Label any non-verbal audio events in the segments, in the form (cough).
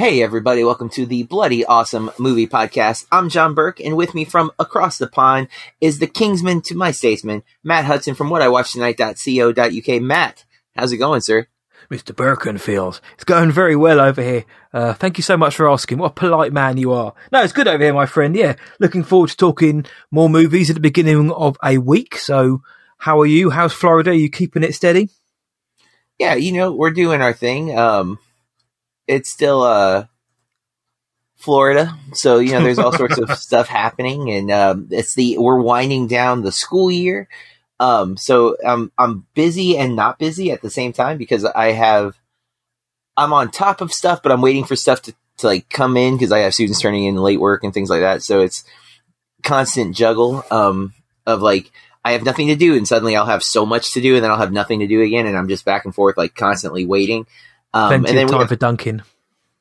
Hey, everybody, welcome to the Bloody Awesome Movie Podcast. I'm John Burke, and with me from across the pond is the Kingsman to my statesman, Matt Hudson from what I watch tonight.co.uk. Matt, how's it going, sir? Mr. Birkenfield. It's going very well over here. Uh, thank you so much for asking. What a polite man you are. No, it's good over here, my friend. Yeah, looking forward to talking more movies at the beginning of a week. So, how are you? How's Florida? Are you keeping it steady? Yeah, you know, we're doing our thing. Um, it's still uh Florida, so you know there's all sorts of (laughs) stuff happening, and um, it's the we're winding down the school year. Um, so I'm I'm busy and not busy at the same time because I have I'm on top of stuff, but I'm waiting for stuff to, to like come in because I have students turning in late work and things like that. So it's constant juggle um, of like I have nothing to do, and suddenly I'll have so much to do, and then I'll have nothing to do again, and I'm just back and forth like constantly waiting. Um, Plenty and then of time for Dunkin'.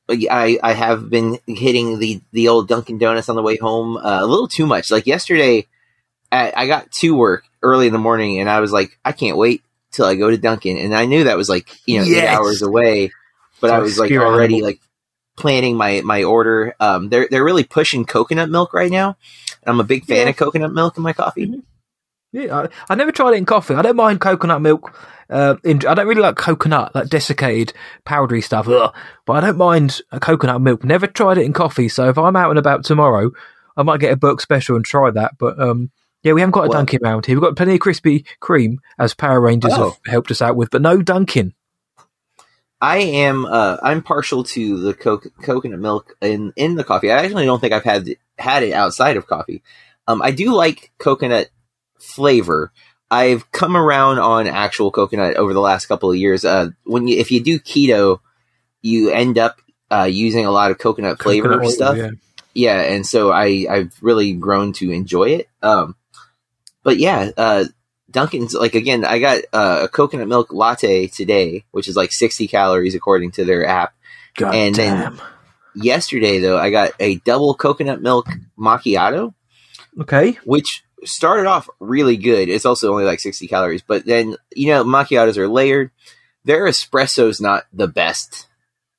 I, I have been hitting the, the old Dunkin' Donuts on the way home uh, a little too much. Like yesterday, I, I, got to work early in the morning, and I was like, I can't wait till I go to Dunkin', and I knew that was like you know yes. eight hours away, but I was like already animal. like planning my my order. Um, they're they're really pushing coconut milk right now. I'm a big fan yeah. of coconut milk in my coffee. Mm-hmm. Yeah, I, I never tried it in coffee. I don't mind coconut milk uh, in, I don't really like coconut, like desiccated, powdery stuff, ugh, but I don't mind a coconut milk. Never tried it in coffee, so if I'm out and about tomorrow, I might get a book special and try that. But um, yeah, we haven't got a well, Dunkin' around here. We've got plenty of Krispy Kreme, as Power Rangers oh. have helped us out with, but no Dunkin'. I am uh, I'm partial to the co- coconut milk in in the coffee. I actually don't think I've had had it outside of coffee. Um, I do like coconut flavor, I've come around on actual coconut over the last couple of years. Uh, when you, if you do keto, you end up uh, using a lot of coconut flavor coconut stuff. Yeah. yeah. and so I I've really grown to enjoy it. Um, but yeah, uh, Dunkin's like again, I got uh, a coconut milk latte today, which is like 60 calories according to their app. God and damn. then yesterday though, I got a double coconut milk macchiato. Okay. Which started off really good. It's also only like 60 calories, but then, you know, macchiatos are layered. Their espresso's not the best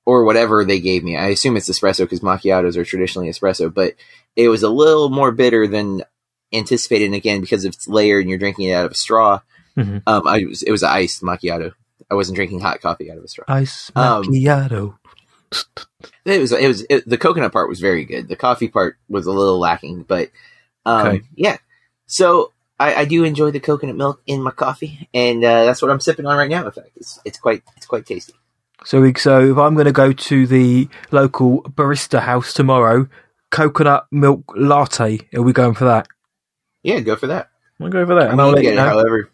or whatever they gave me. I assume it's espresso because macchiatos are traditionally espresso, but it was a little more bitter than anticipated. And again, because it's layered and you're drinking it out of a straw, mm-hmm. um, I was, it was an iced macchiato. I wasn't drinking hot coffee out of a straw. Ice um, macchiato. Um, it was, it was, it, the coconut part was very good. The coffee part was a little lacking, but um, okay. yeah, so I, I, do enjoy the coconut milk in my coffee, and uh, that's what I'm sipping on right now. In fact, it's it's quite it's quite tasty. So, so if I'm going to go to the local barista house tomorrow, coconut milk latte, are we going for that? Yeah, go for that. I'll go for that, I and I'll let you know. However,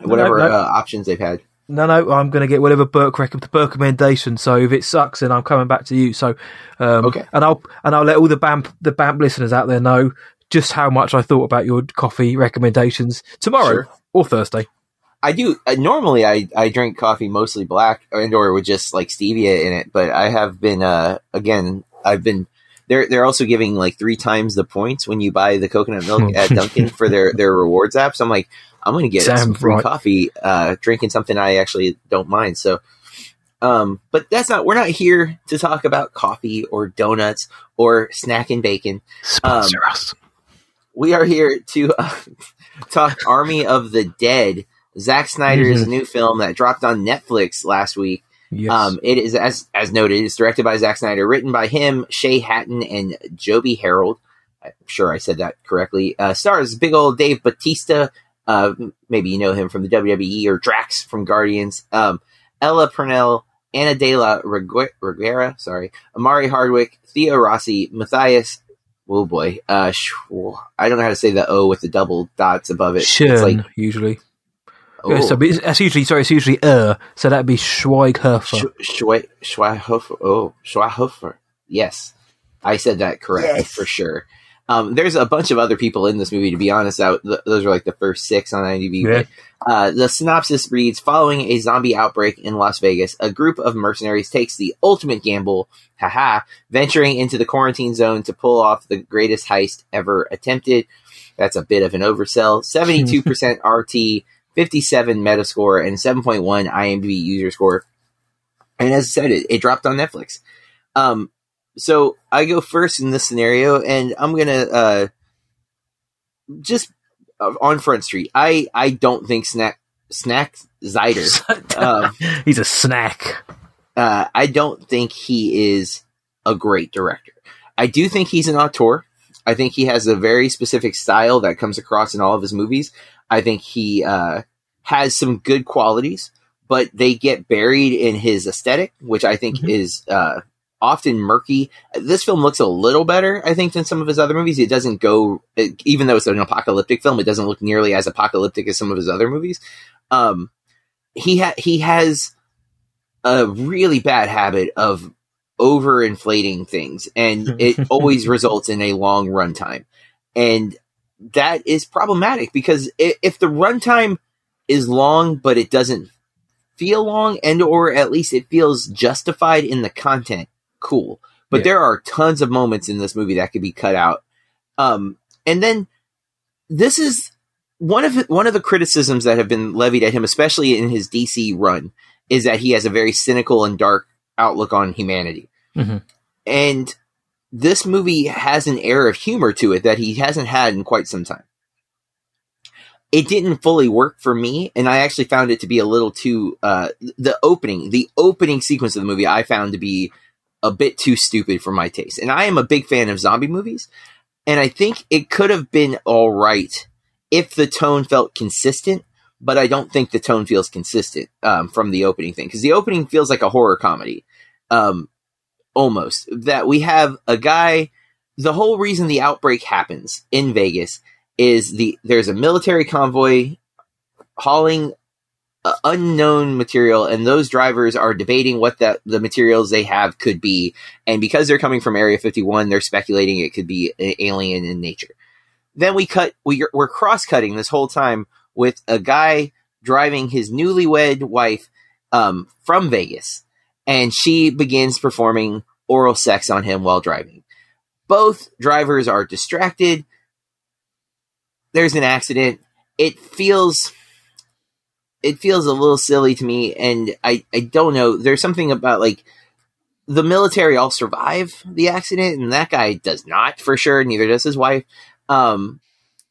whatever no, no. Uh, options they've had. No, no, I'm going to get whatever Burke rec- the Burke recommendation. So if it sucks, then I'm coming back to you. So, um, okay, and I'll and I'll let all the BAMP the BAMP listeners out there know just how much I thought about your coffee recommendations tomorrow sure. or Thursday. I do uh, normally I, I drink coffee mostly black and or with just like stevia in it, but I have been uh again I've been they're they're also giving like three times the points when you buy the coconut milk (laughs) at Dunkin' for their their rewards app. So I'm like I'm gonna get Damn some free right. coffee uh drinking something I actually don't mind. So um, but that's not, we're not here to talk about coffee or donuts or snack and bacon. Sponsor um, us we are here to uh, (laughs) talk Army of the Dead, Zack Snyder's mm-hmm. new film that dropped on Netflix last week. Yes. Um, it is as as noted, it's directed by Zack Snyder, written by him, Shay Hatton, and Joby Harold. I'm sure I said that correctly. Uh, stars big old Dave Batista. Uh, maybe you know him from the WWE or Drax from Guardians. Um, Ella Purnell, Ana de la Reguera, sorry, Omari Hardwick, Theo Rossi, Matthias oh boy, uh, I don't know how to say the O with the double dots above it. Schön, it's like usually. Oh. So it's usually sorry, it's usually er, so that'd be Schweighofer. Schwe- Schweighofer. Oh, Schweighofer. Yes, I said that correct yes. for sure. Um, there's a bunch of other people in this movie. To be honest, th- those are like the first six on IMDb. Yeah. But, uh, the synopsis reads: Following a zombie outbreak in Las Vegas, a group of mercenaries takes the ultimate gamble, haha, venturing into the quarantine zone to pull off the greatest heist ever attempted. That's a bit of an oversell. (laughs) Seventy-two percent RT, fifty-seven Metascore, and seven point one IMDb user score. And as I said, it, it dropped on Netflix. Um, so I go first in this scenario, and I'm gonna uh, just uh, on Front Street. I I don't think Snack Snack Zider. (laughs) um, He's a snack. Uh, I don't think he is a great director. I do think he's an auteur. I think he has a very specific style that comes across in all of his movies. I think he uh, has some good qualities, but they get buried in his aesthetic, which I think mm-hmm. is uh, often murky. This film looks a little better, I think, than some of his other movies. It doesn't go, even though it's an apocalyptic film, it doesn't look nearly as apocalyptic as some of his other movies. Um, he ha- he has a really bad habit of overinflating things, and (laughs) it always results in a long runtime, and that is problematic because if, if the runtime is long but it doesn't feel long and or at least it feels justified in the content cool but yeah. there are tons of moments in this movie that could be cut out um and then this is one of one of the criticisms that have been levied at him especially in his DC run is that he has a very cynical and dark outlook on humanity mm-hmm. and this movie has an air of humor to it that he hasn't had in quite some time it didn't fully work for me, and I actually found it to be a little too. Uh, the opening, the opening sequence of the movie, I found to be a bit too stupid for my taste. And I am a big fan of zombie movies, and I think it could have been all right if the tone felt consistent. But I don't think the tone feels consistent um, from the opening thing because the opening feels like a horror comedy, um, almost. That we have a guy. The whole reason the outbreak happens in Vegas is the there's a military convoy hauling unknown material and those drivers are debating what that the materials they have could be. And because they're coming from area 51 they're speculating it could be alien in nature. Then we cut we, we're cross-cutting this whole time with a guy driving his newlywed wife um, from vegas. And she begins performing oral sex on him while driving. Both drivers are distracted. There's an accident. It feels it feels a little silly to me and I, I don't know. There's something about like the military all survive the accident and that guy does not for sure, neither does his wife. Um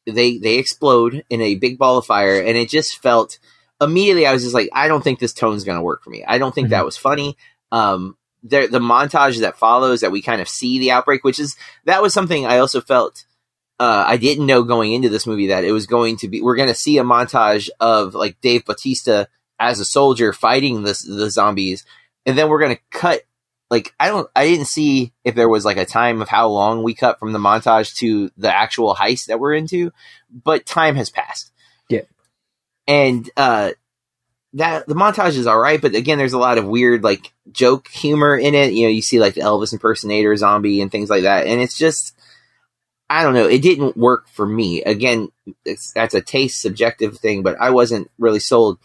they they explode in a big ball of fire and it just felt immediately I was just like, I don't think this tone's gonna work for me. I don't think mm-hmm. that was funny. Um the the montage that follows that we kind of see the outbreak, which is that was something I also felt uh, I didn't know going into this movie that it was going to be. We're going to see a montage of like Dave Bautista as a soldier fighting the the zombies, and then we're going to cut. Like I don't, I didn't see if there was like a time of how long we cut from the montage to the actual heist that we're into, but time has passed. Yeah, and uh, that the montage is all right, but again, there's a lot of weird like joke humor in it. You know, you see like the Elvis impersonator zombie and things like that, and it's just I don't know. It didn't work for me. Again, that's a taste subjective thing, but I wasn't really sold.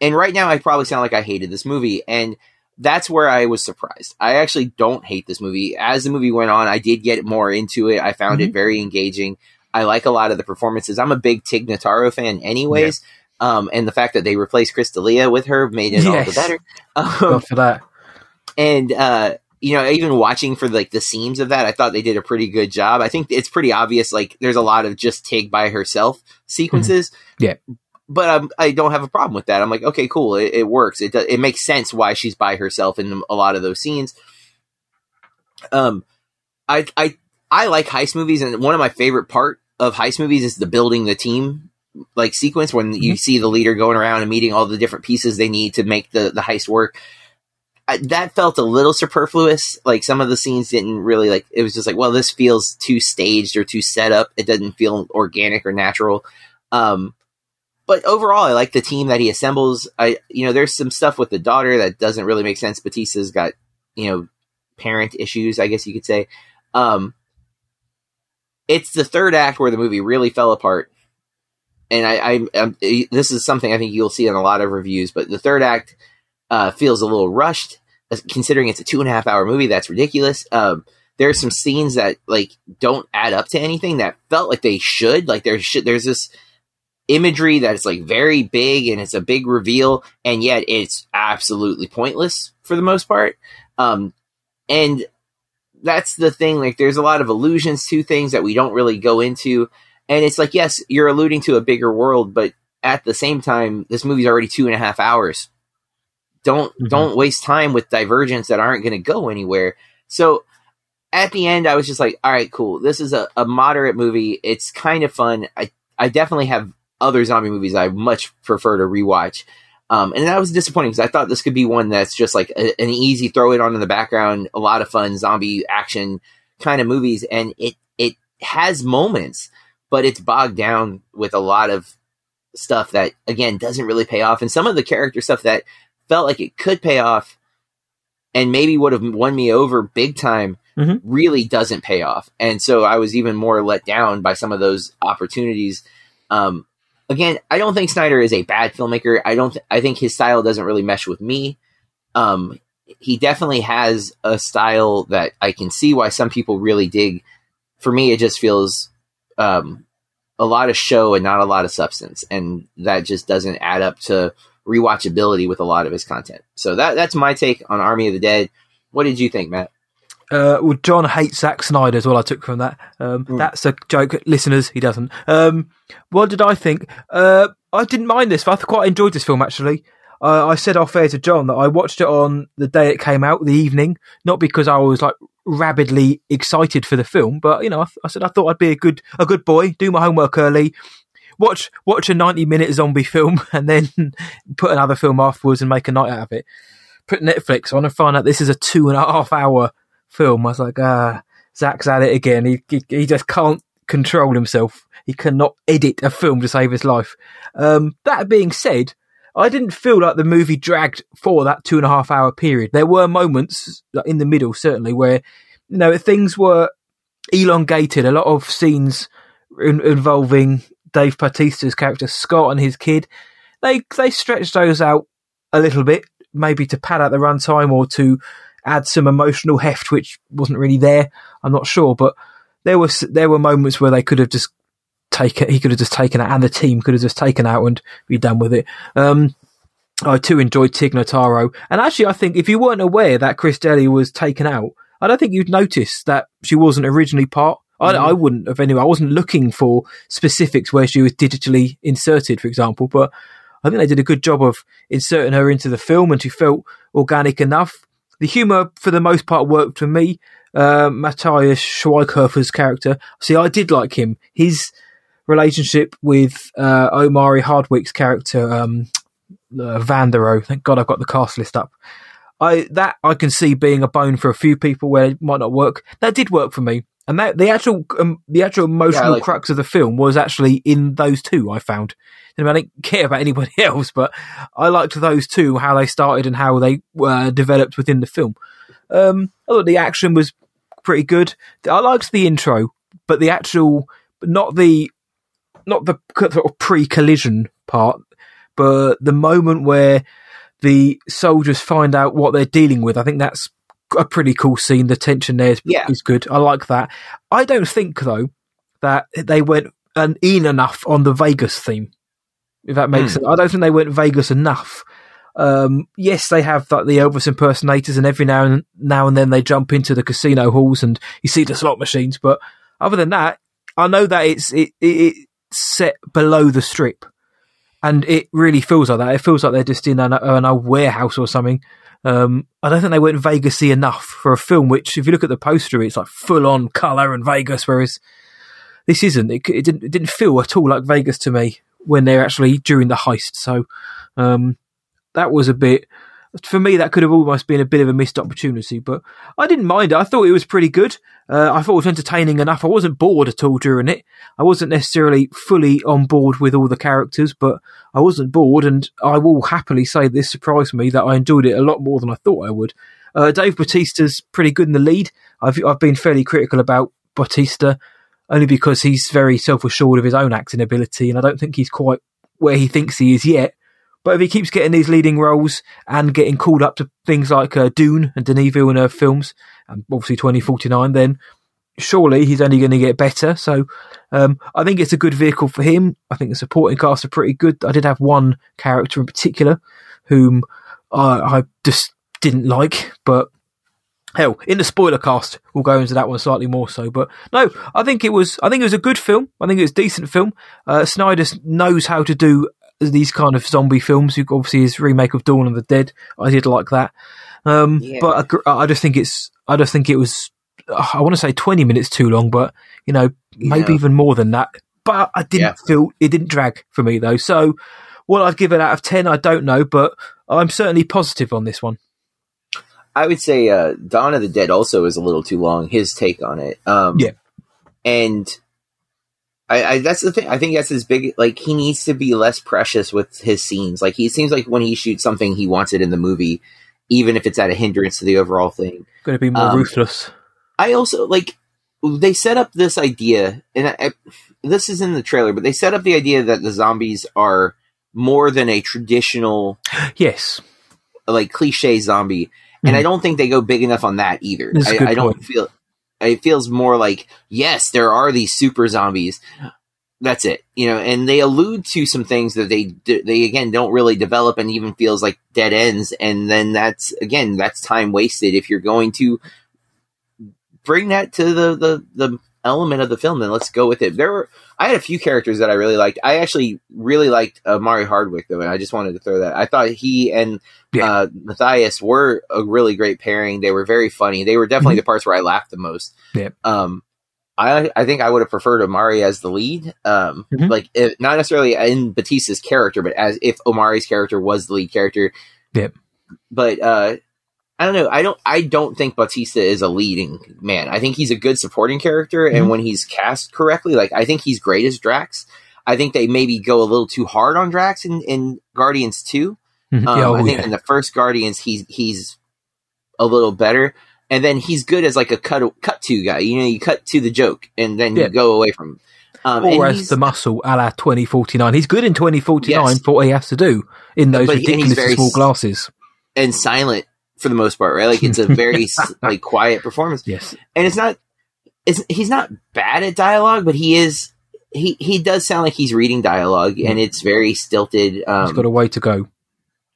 And right now, I probably sound like I hated this movie, and that's where I was surprised. I actually don't hate this movie. As the movie went on, I did get more into it. I found mm-hmm. it very engaging. I like a lot of the performances. I'm a big Tig Notaro fan, anyways. Yeah. Um, and the fact that they replaced Chris D'Elia with her made it yes. all the better. (laughs) Um, for that. And uh, you know, even watching for like the seams of that, I thought they did a pretty good job. I think it's pretty obvious. Like, there's a lot of just Tig by herself sequences. Mm-hmm. Yeah, but um, I don't have a problem with that. I'm like, okay, cool, it, it works. It it makes sense why she's by herself in a lot of those scenes. Um, I I I like heist movies, and one of my favorite part of heist movies is the building the team like sequence when mm-hmm. you see the leader going around and meeting all the different pieces they need to make the the heist work. I, that felt a little superfluous. Like some of the scenes didn't really like. It was just like, well, this feels too staged or too set up. It doesn't feel organic or natural. Um, but overall, I like the team that he assembles. I, you know, there's some stuff with the daughter that doesn't really make sense. Batista's got, you know, parent issues, I guess you could say. Um, it's the third act where the movie really fell apart. And I, I, I'm, this is something I think you'll see in a lot of reviews, but the third act uh, feels a little rushed, uh, considering it's a two and a half hour movie. That's ridiculous. Um, there are some scenes that like don't add up to anything that felt like they should. Like there should there's this imagery that is like very big and it's a big reveal, and yet it's absolutely pointless for the most part. Um, and that's the thing. Like, there's a lot of allusions to things that we don't really go into. And it's like, yes, you're alluding to a bigger world, but at the same time, this movie's already two and a half hours. Don't mm-hmm. don't waste time with divergence that aren't going to go anywhere. So at the end, I was just like, all right, cool. This is a, a moderate movie. It's kind of fun. I I definitely have other zombie movies I much prefer to rewatch. Um, and that was disappointing because I thought this could be one that's just like a, an easy throw it on in the background, a lot of fun zombie action kind of movies, and it it has moments, but it's bogged down with a lot of stuff that again doesn't really pay off, and some of the character stuff that felt like it could pay off and maybe would have won me over big time mm-hmm. really doesn't pay off, and so I was even more let down by some of those opportunities. Um, again, I don't think Snyder is a bad filmmaker. I don't. Th- I think his style doesn't really mesh with me. Um, he definitely has a style that I can see why some people really dig. For me, it just feels um, a lot of show and not a lot of substance, and that just doesn't add up to rewatchability with a lot of his content. So that that's my take on Army of the Dead. What did you think, Matt? Uh, well, John hates Zack Snyder is what I took from that. Um, mm. That's a joke. Listeners, he doesn't. Um, what did I think? Uh, I didn't mind this. I quite enjoyed this film, actually. Uh, I said off air to John that I watched it on the day it came out, the evening, not because I was like rabidly excited for the film, but you know, I, I said I thought I'd be a good a good boy, do my homework early, watch watch a ninety minute zombie film, (laughs) and then put another film afterwards and make a night out of it. Put Netflix on and find out this is a two and a half hour film. I was like, ah, Zach's at it again. He, he, he just can't control himself. He cannot edit a film to save his life. Um, that being said, I didn't feel like the movie dragged for that two and a half hour period. There were moments like in the middle, certainly, where you know things were elongated. A lot of scenes in, involving Dave Bautista's character Scott and his kid. They they stretched those out a little bit, maybe to pad out the runtime or to add some emotional heft, which wasn't really there. I'm not sure, but there was there were moments where they could have just taken he could have just taken it, and the team could have just taken out and be done with it. Um, I too enjoyed Tig Notaro, and actually, I think if you weren't aware that Chris D'Elia was taken out, I don't think you'd notice that she wasn't originally part. I, mm. I wouldn't have anyway. I wasn't looking for specifics where she was digitally inserted, for example, but I think they did a good job of inserting her into the film, and she felt organic enough. The humour, for the most part, worked for me. Uh, Matthias Schweighöfer's character. See, I did like him. His relationship with uh, Omari Hardwick's character, um, uh, Vanderohe. Thank God I've got the cast list up. I that I can see being a bone for a few people where it might not work. That did work for me, and that the actual um, the actual emotional yeah, like, crux of the film was actually in those two. I found. I don't care about anybody (laughs) else, but I liked those two, how they started and how they uh, developed within the film. Um, I thought the action was pretty good. I liked the intro, but the actual, not the, not the (laughs) sort of pre-collision part, but the moment where the soldiers find out what they're dealing with. I think that's a pretty cool scene. The tension there is, yeah. is good. I like that. I don't think though that they went an in enough on the Vegas theme if that makes mm. sense. I don't think they went Vegas enough. Um, yes, they have like the Elvis impersonators, and every now and now and then they jump into the casino halls and you see the slot machines. But other than that, I know that it's it, it, it's set below the strip, and it really feels like that. It feels like they're just in an, an old warehouse or something. Um, I don't think they went Vegasy enough for a film. Which, if you look at the poster, it's like full on color and Vegas, whereas this isn't. It, it, didn't. It didn't feel at all like Vegas to me when they're actually during the heist. So um, that was a bit for me. That could have almost been a bit of a missed opportunity, but I didn't mind it. I thought it was pretty good. Uh, I thought it was entertaining enough. I wasn't bored at all during it. I wasn't necessarily fully on board with all the characters, but I wasn't bored, and I will happily say this surprised me that I enjoyed it a lot more than I thought I would. Uh, Dave Bautista's pretty good in the lead. I've I've been fairly critical about Bautista only because he's very self assured of his own acting ability, and I don't think he's quite where he thinks he is yet. But if he keeps getting these leading roles and getting called up to things like uh, Dune and Denis Villeneuve films, and obviously 2049, then surely he's only going to get better. So um, I think it's a good vehicle for him. I think the supporting cast are pretty good. I did have one character in particular whom I, I just didn't like, but hell, in the spoiler cast, we'll go into that one slightly more so. But no, I think it was, I think it was a good film. I think it was a decent film. Uh, Snyder knows how to do these kind of zombie films. Obviously, his remake of Dawn of the Dead, I did like that. Um, yeah. But I, I, just think it's, I just think it was, I want to say 20 minutes too long, but you know, maybe yeah. even more than that. But I didn't yeah. feel, it didn't drag for me though. So what I'd give it out of 10, I don't know, but I'm certainly positive on this one. I would say uh, Dawn of the Dead also is a little too long. His take on it, um, yeah, and I, I, that's the thing. I think that's his big. Like he needs to be less precious with his scenes. Like he seems like when he shoots something, he wants it in the movie, even if it's at a hindrance to the overall thing. Going to be more um, ruthless. I also like they set up this idea, and I, I, this is in the trailer, but they set up the idea that the zombies are more than a traditional, (gasps) yes, like cliche zombie and I hmm. don't think they go big enough on that either. I, I don't feel it feels more like yes, there are these super zombies. That's it, you know, and they allude to some things that they they again don't really develop, and even feels like dead ends. And then that's again that's time wasted if you're going to bring that to the the the element of the film, then let's go with it. There were I had a few characters that I really liked. I actually really liked uh, Mari Hardwick though, and I just wanted to throw that. I thought he and yeah. uh, Matthias were a really great pairing. They were very funny. They were definitely mm-hmm. the parts where I laughed the most. Yeah. Um, I I think I would have preferred Omari as the lead. Um, mm-hmm. like it, not necessarily in Batista's character, but as if Omari's character was the lead character. Yeah. But uh, I don't know. I don't. I don't think Batista is a leading man. I think he's a good supporting character, mm-hmm. and when he's cast correctly, like I think he's great as Drax. I think they maybe go a little too hard on Drax in, in Guardians 2 mm-hmm. um, oh, I think yeah. in the first Guardians, he's he's a little better, and then he's good as like a cut cut to guy. You know, you cut to the joke, and then yeah. you go away from. Um, or as the muscle a la 2049. He's good in 2049 yes. for what he has to do in those but ridiculously small glasses. And silent for the most part, right? Like it's a very (laughs) like quiet performance. Yes, and it's not. It's he's not bad at dialogue, but he is. He he does sound like he's reading dialogue, and it's very stilted. Um, he's got a way to go.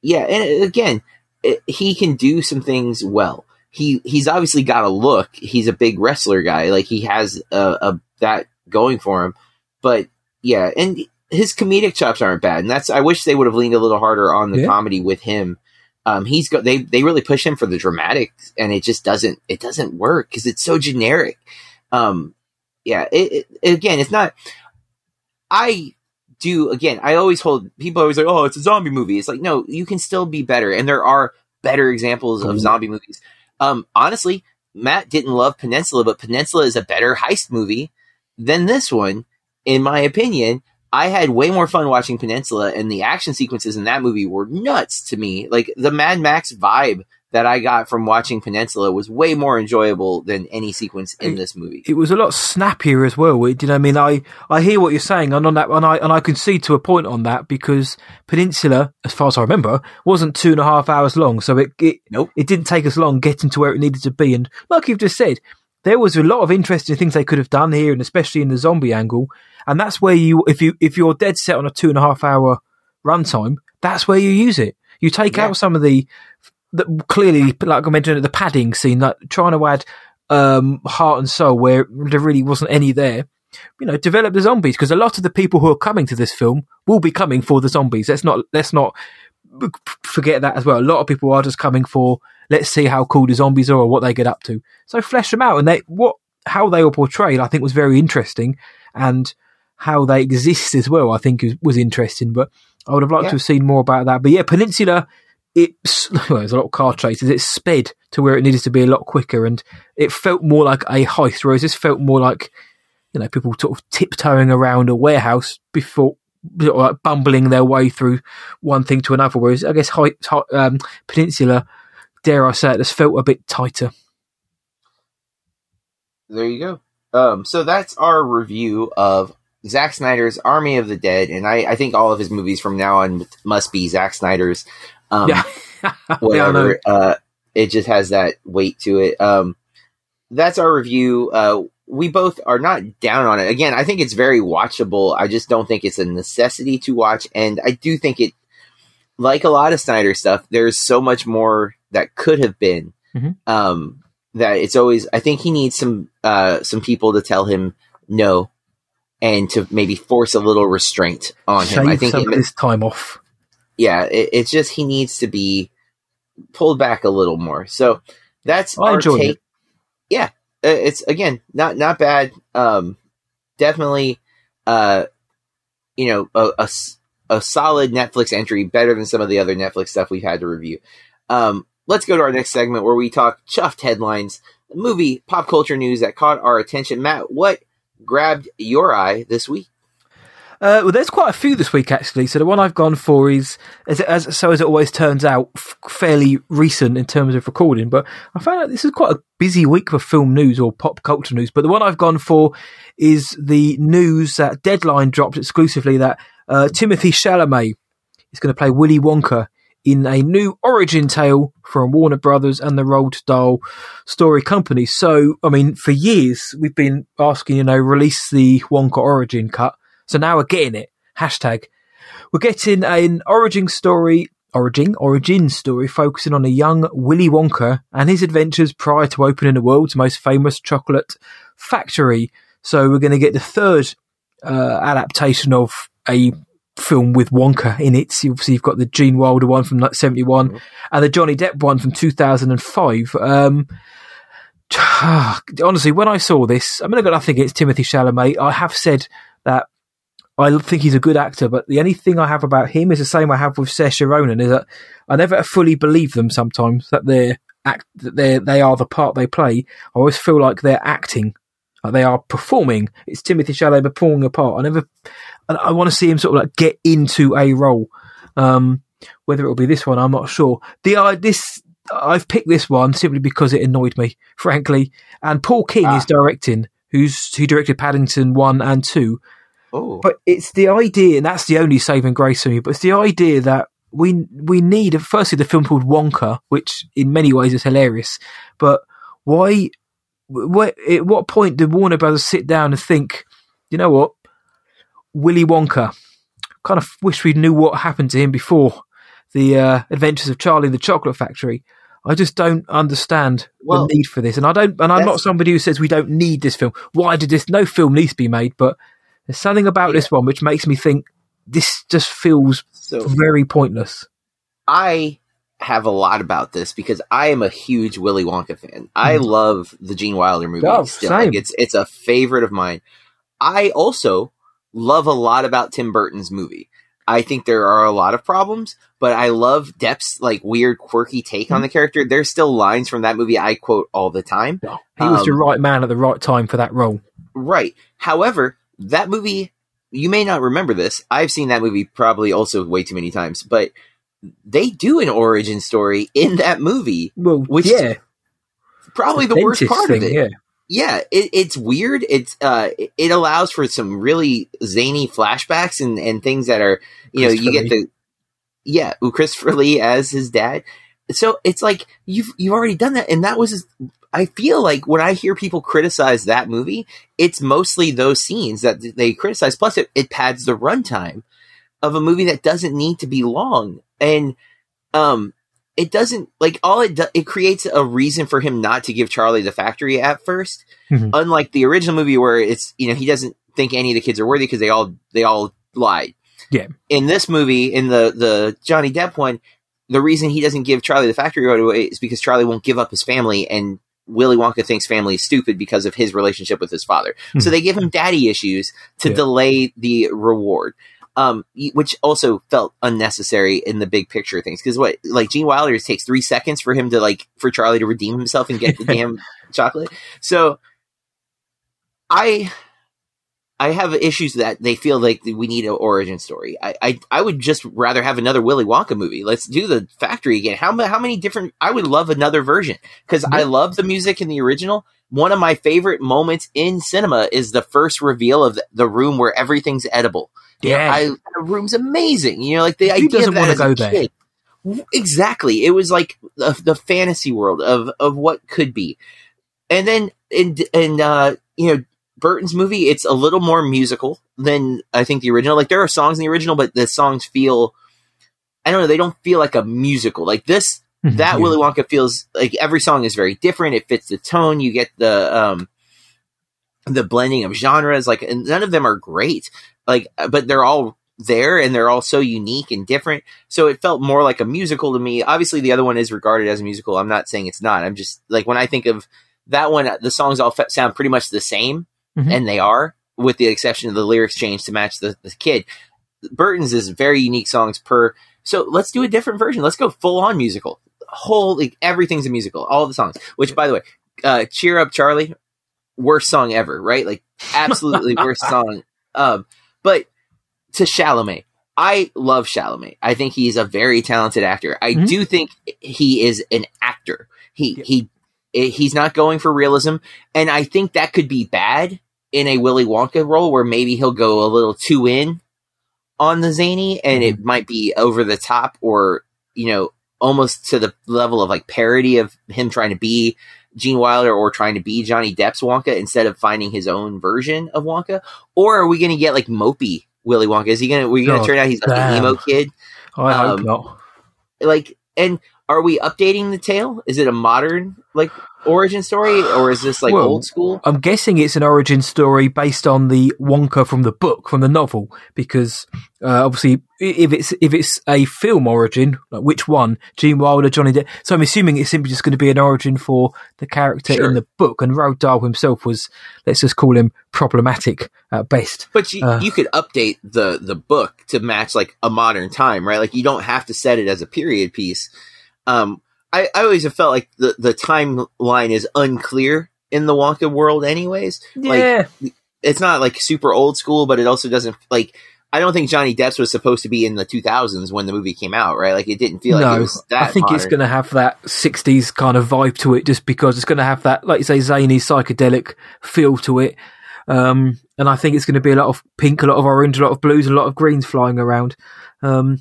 Yeah, and again, it, he can do some things well. He he's obviously got a look. He's a big wrestler guy. Like he has a, a that going for him. But yeah, and his comedic chops aren't bad, and that's. I wish they would have leaned a little harder on the yeah. comedy with him um, he's got they they really push him for the dramatics, and it just doesn't it doesn't work because it's so generic. Um, yeah, it, it, again, it's not. I do again. I always hold people always like, oh, it's a zombie movie. It's like no, you can still be better, and there are better examples of zombie movies. Um, honestly, Matt didn't love Peninsula, but Peninsula is a better heist movie than this one, in my opinion. I had way more fun watching Peninsula, and the action sequences in that movie were nuts to me. Like the Mad Max vibe that I got from watching Peninsula was way more enjoyable than any sequence in it, this movie. It was a lot snappier as well. You know, I mean, I, I hear what you're saying, and on that, and I and I can see to a point on that because Peninsula, as far as I remember, wasn't two and a half hours long, so it it nope. it didn't take us long getting to where it needed to be. And like you've just said, there was a lot of interesting things they could have done here, and especially in the zombie angle. And that's where you, if you, if you're dead set on a two and a half hour runtime, that's where you use it. You take yeah. out some of the, the, clearly, like I mentioned, the padding scene, like trying to add um, heart and soul where there really wasn't any there. You know, develop the zombies because a lot of the people who are coming to this film will be coming for the zombies. Let's not let's not forget that as well. A lot of people are just coming for let's see how cool the zombies are or what they get up to. So flesh them out and they what how they were portrayed. I think was very interesting and how they exist as well, I think was, interesting. But I would have liked yeah. to have seen more about that. But yeah, Peninsula, it's (laughs) well, there's a lot of car chases. It sped to where it needed to be a lot quicker, and it felt more like a heist. Whereas this felt more like you know people sort of tiptoeing around a warehouse before sort of like bumbling their way through one thing to another. Whereas I guess high, um, Peninsula, dare I say it, has felt a bit tighter. There you go. Um, so that's our review of Zack Snyder's Army of the Dead, and I, I think all of his movies from now on must be Zack Snyder's. Um, yeah. (laughs) whatever. Yeah, uh, it just has that weight to it. Um, that's our review. Uh, we both are not down on it. Again, I think it's very watchable. I just don't think it's a necessity to watch, and I do think it, like a lot of Snyder stuff, there's so much more that could have been. Mhm. Um, that it's always. I think he needs some uh, some people to tell him no, and to maybe force a little restraint on him. I think some it- of this time off. Yeah, it, it's just he needs to be pulled back a little more. So that's our take. it. Yeah, uh, it's again not not bad. Um, definitely, uh, you know, a a solid Netflix entry, better than some of the other Netflix stuff we've had to review. Um, let's go to our next segment where we talk chuffed headlines, movie pop culture news that caught our attention. Matt, what grabbed your eye this week? Uh, well, there's quite a few this week actually. So the one I've gone for is, as, as so as it always turns out, f- fairly recent in terms of recording. But I found out this is quite a busy week for film news or pop culture news. But the one I've gone for is the news that Deadline dropped exclusively that uh, Timothy Chalamet is going to play Willy Wonka in a new origin tale from Warner Brothers and the Roald Dahl Story Company. So, I mean, for years we've been asking, you know, release the Wonka origin cut. So now we're getting it. Hashtag. We're getting an origin story, origin, origin story focusing on a young Willy Wonka and his adventures prior to opening the world's most famous chocolate factory. So we're going to get the third uh, adaptation of a film with Wonka in it. So obviously, you've got the Gene Wilder one from like 71 and the Johnny Depp one from 2005. Um, (sighs) honestly, when I saw this, I mean, I got nothing against Timothy Chalamet. I have said that I think he's a good actor, but the only thing I have about him is the same I have with Saoirse Ronan, is that I never fully believe them sometimes that they're act that they they are the part they play. I always feel like they're acting, like they are performing. It's Timothy Chalamet performing a part. I never, I, I want to see him sort of like get into a role. Um, whether it'll be this one, I'm not sure. The uh, this I've picked this one simply because it annoyed me, frankly. And Paul King Ah. is directing, who's who directed Paddington one and two. Oh, But it's the idea, and that's the only saving grace for me. But it's the idea that we we need firstly the film called Wonka, which in many ways is hilarious. But why? What, at what point did Warner Brothers sit down and think, you know what, Willy Wonka? Kind of wish we knew what happened to him before the uh, Adventures of Charlie and the Chocolate Factory. I just don't understand Well, the need for this, and I don't. And I'm not somebody who says we don't need this film. Why did this? No film needs to be made, but there's something about this one which makes me think this just feels so very pointless. I have a lot about this because I am a huge Willy Wonka fan. I Mhm. love the Gene Wilder movie. Oh, still. same. Like, it's it's a favorite of mine. I also love a lot about Tim Burton's movie. I think there are a lot of problems, but I love Depp's like weird, quirky take Hmm. on the character. There's still lines from that movie I quote all the time. He was the Um, right man at the right time for that role. Right. However, that movie, you may not remember this. I've seen that movie probably also way too many times, but they do an origin story in that movie. Well, which- yeah, Probably the worst part thing, of it. Yeah, Yeah, it, it's weird. It's uh, it- allows for some really zany flashbacks and and things that are you know you get the yeah Christopher Lee as his dad. So it's like you've you've already done that, and that was. I feel like when I hear people criticize that movie, it's mostly those scenes that they criticize. Plus, it, it pads the runtime of a movie that doesn't need to be long, and um, it doesn't like all it do, it creates a reason for him not to give Charlie the factory at 1st Mhm. unlike the original movie where it's you know he doesn't think any of the kids are worthy because they all they all lied. Yeah. In this movie, in the the Johnny Depp one, the reason he doesn't give Charlie the factory right away is because Charlie won't give up his family and. Willy Wonka thinks family is stupid because of his relationship with his father. So Mhm. they give him daddy issues to Yeah. delay the reward um, which also felt unnecessary in the big picture of things. Because what, like Gene Wilder, takes three seconds for him to like for Charlie to redeem himself and get the (laughs) damn chocolate. So I, I have issues that they feel like we need an origin story. I, I, I would just rather have another Willy Wonka movie. Let's do the factory again. How how many different? I would love another version because I love the music in the original. One of my favorite moments in cinema is the first reveal of the, room where everything's edible. You know, Yeah. I, the room's amazing. You know, like the Who idea doesn't wanna a go there? kid. Exactly. It was like the, the fantasy world of of what could be. And then and in uh, you know Burton's movie, it's a little more musical than I think the original. Like there are songs in the original, but the songs feel I don't know, they don't feel like a musical. Like this Mm-hmm, that yeah. Willy Wonka feels like every song is very different. It fits the tone. You get the um, the blending of genres. Like, and none of them are great. Like, but they're all there and they're all so unique and different. So it felt more like a musical to me. Obviously, the other one is regarded as a musical. I'm not saying it's not. I'm just like when I think of that one, the songs all f- sound pretty much the same, mm-hmm. and they are, with the exception of the lyrics change to match the, the kid. Burton's is very unique songs per. So let's do a different version. Let's go full on musical. Whole like everything's a musical. All the songs. Which, by the way, uh, "Cheer Up, Charlie," worst song ever. Right? Like absolutely (laughs) worst song. Um, but to Chalamet, I love Chalamet. I think he's a very talented actor. I mm-hmm. do think he is an actor. He yeah. he eh, he's not going for realism, and I think that could be bad in a Willy Wonka role where maybe he'll go a little too in on the zany and it mm-hmm. might be over the top or, you know, almost to the level of like parody of him trying to be Gene Wilder or trying to be Johnny Depp's Wonka instead of finding his own version of Wonka? Or are we going to get like mopey Willy Wonka? Is he going to, we going to oh, turn out he's like an emo kid? Oh, I um, hope not. Like, and are we updating the tale? Is it a modern like origin story, or is this like well, old school? I'm guessing it's an origin story based on the Wonka from the book, from the novel, because uh, obviously, if it's if it's a film origin, like which one, Gene Wilder, Johnny Depp. So I'm assuming it's simply just going to be an origin for the character sure. in the book. And Roald Dahl himself was, let's just call him problematic at best. But you, uh, you could update the the book to match like a modern time, right? Like you don't have to set it as a period piece um, I, I always have felt like the, the timeline is unclear in the Wonka world, anyways. Yeah. Like, it's not like super old school, but it also doesn't like. I don't think Johnny Depp's was supposed to be in the 2000s when the movie came out, right? Like it didn't feel no, like it was that. I think modern. it's going to have that 60s kind of vibe to it, just because it's going to have that, like you say, zany psychedelic feel to it. Um, and I think it's going to be a lot of pink, a lot of orange, a lot of blues, a lot of greens flying around. Um,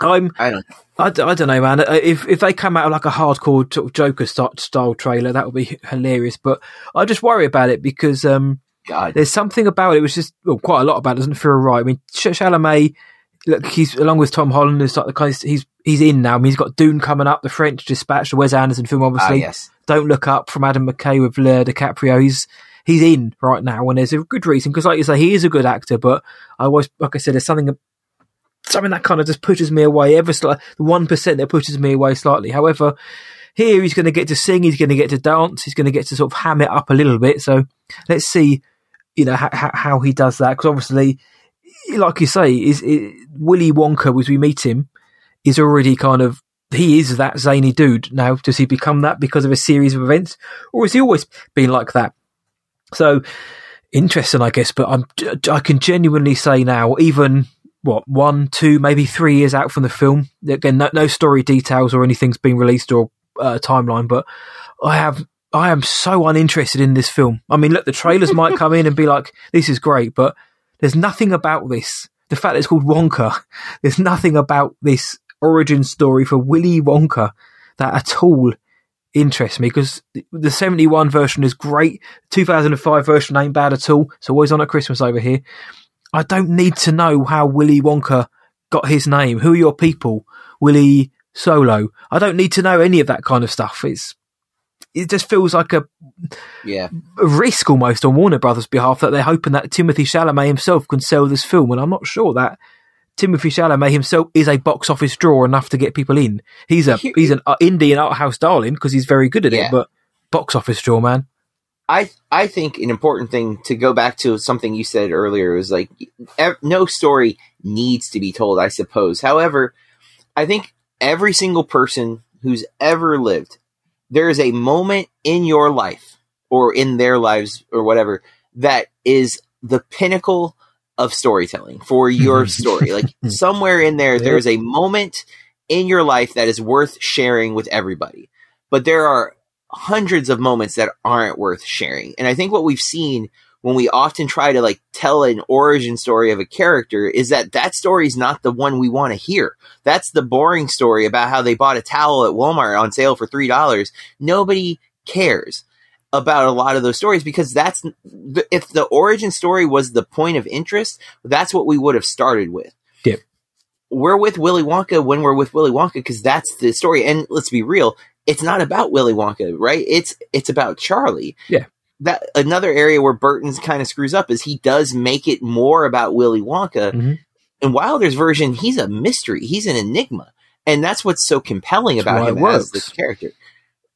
I'm. I don't. I, I don't know, man. Uh, if if they come out like a hardcore sort of Joker style trailer, that would be hilarious. But I just worry about it because um, God. there's something about it. Was just well, quite a lot about. it doesn't feel right. I mean, Chalamet, look, he's along with Tom Holland. Is like the kind. He's he's in now. I mean, he's got Dune coming up, the French Dispatch, the Wes Anderson film, obviously. Ah, yes. Don't look up from Adam McKay with Leo DiCaprio. He's he's in right now, and there's a good reason because, like you say, he is a good actor. But I always, like I said, there's something something that kind of just pushes me away ever slightly. The one percent that pushes me away slightly. However, here he's going to get to sing, he's going to get to dance, he's going to get to sort of ham it up a little bit. So let's see, you know, how, how he does that because obviously, like you say, is Willy Wonka as we meet him is already kind of he is that zany dude now. Does he become that because of a series of events, or has he always been like that? So interesting, I guess. But I'm I can genuinely say now, even what one, two, maybe three years out from the film. Again, no, no story details or anything's been released or uh, timeline, but I have I am so uninterested in this film. I mean, look, the trailers might come in and be like, "This is great," but there's nothing about this. The fact that it's called Wonka, (laughs) there's nothing about this origin story for Willy Wonka that at all interests me because the 71 version is great. 2005 version ain't bad at all. It's always on at Christmas over here. I don't need to know how Willy Wonka got his name. Who are your people? Willy Solo. I don't need to know any of that kind of stuff. It's it just feels like a yeah a risk almost on Warner Brothers' behalf that they're hoping that Timothy Chalamet himself can sell this film, and I'm not sure that Timothy Chalamet himself is a box office draw enough to get people in. He's a (laughs) he's an uh, indie and art house darling because he's very good at yeah. it, but box office draw man. I I think an important thing to go back to something you said earlier was like ev- no story needs to be told. I suppose. However, I think every single person who's ever lived, there is a moment in your life or in their lives or whatever that is the pinnacle of storytelling for your (laughs) story. Like somewhere in there, there's a moment in your life that is worth sharing with everybody. But there are hundreds of moments that aren't worth sharing. And I think what we've seen when we often try to like tell an origin story of a character is that that story is not the one we want to hear. That's the boring story about how they bought a towel at Walmart on sale for $3. Nobody cares about a lot of those stories because that's if the origin story was the point of interest, that's what we would have started with. Yep. we're with Willy Wonka when we're with Willy Wonka because that's the story. And let's be real, it's not about Willy Wonka, right? It's it's about Charlie. Yeah. That another area where Burton's kind of screws up is he does make it more about Willy Wonka. Mhm. In Wilder's version, he's a mystery. He's an enigma. And that's what's so compelling That's about him as works. character.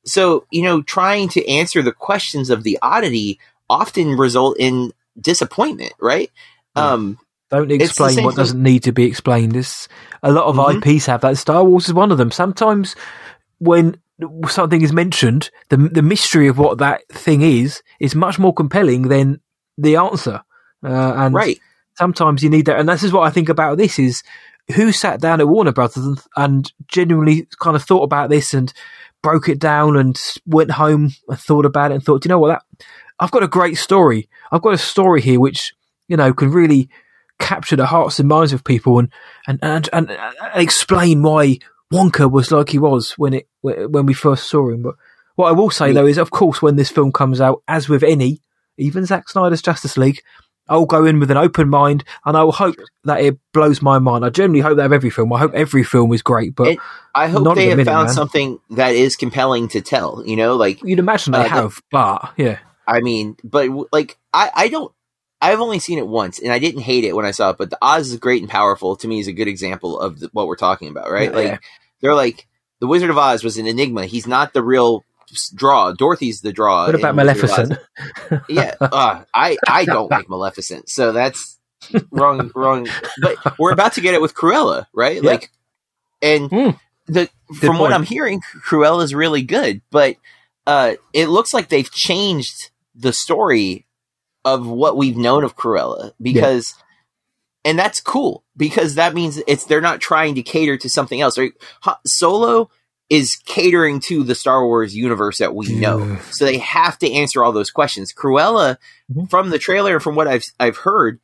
So, you know, trying to answer the questions of the oddity often result in disappointment, right? Yeah. Um, Don't explain what thing- doesn't need to be explained. This a lot of Mhm. IPs have that. Star Wars is one of them. Sometimes when something is mentioned, the the mystery of what that thing is is much more compelling than the answer. Uh, and right. sometimes you need that, and this is what I think about this: is who sat down at Warner Brothers and, and genuinely kind of thought about this and broke it down and went home and thought about it and thought, "Do you know what? That I've got a great story. I've got a story here which you know can really capture the hearts and minds of people and and and, and, and explain why Wonka was like he was when it when we first saw him. But what I will say Yeah. though is, of course, when this film comes out, as with any, even Zack Snyder's Justice League, I'll go in with an open mind and I will hope that it blows my mind. I generally hope that of every film. I hope every film is great, but It- I hope Not they have minute, found man. something that is compelling to tell, you know, like you'd imagine they uh, have. But yeah, I mean, but like I, I don't. I've only seen it once, and I didn't hate it when I saw it. But the Oz is great and powerful. To me, is a good example of the, what we're talking about, right? Yeah, like they're like the Wizard of Oz was an enigma. He's not the real draw. Dorothy's the draw. what about Wizard of Oz. Maleficent? yeah, uh, I I (laughs) don't like Maleficent, so that's wrong. Wrong. But we're about to get it with Cruella, right? Yeah. Like, and Hmm. the from what. I'm hearing, Cruella is really good, but uh, it looks like they've changed the story of what we've known of Cruella because. And that's cool because that means it's they're not trying to cater to something else. Right? Solo is catering to the Star Wars universe that we know. So they have to answer all those questions. Cruella, Mhm. from the trailer, from what I've I've heard,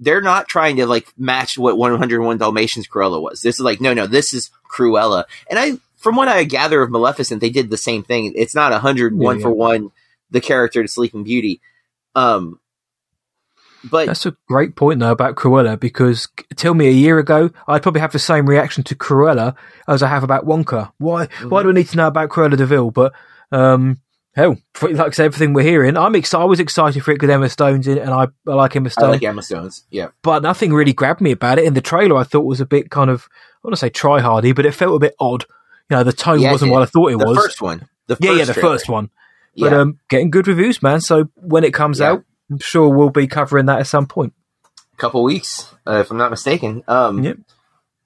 they're not trying to like match what 101 Dalmatians Cruella was. This is like no, no, this is Cruella. And I, from what I gather of Maleficent, they did the same thing. It's not a hundred Yeah, yeah. for one the character to Sleeping Beauty. Um, but That's a great point though about Cruella because tell me a year ago I'd probably have the same reaction to Cruella as I have about Wonka. Why? Why do I need to know about Cruella de Vil? But um, hell, for, like I said, everything we're hearing, I'm excited. I was excited for it because Emma Stone's in it, and I, I like Emma Stones. I like Emma Stone's. Yeah, but nothing really grabbed me about it. In the trailer, I thought was a bit kind of I want to say try hardy, but it felt a bit odd. You know, the tone Yeah, wasn't what I thought it the was. first one. The yeah, yeah, the trailer. first one. But Yeah. um, getting good reviews, man. So when it comes Yeah. out, I'm sure we'll be covering that at some point. A couple weeks, uh, if I'm not mistaken. Um, Yep.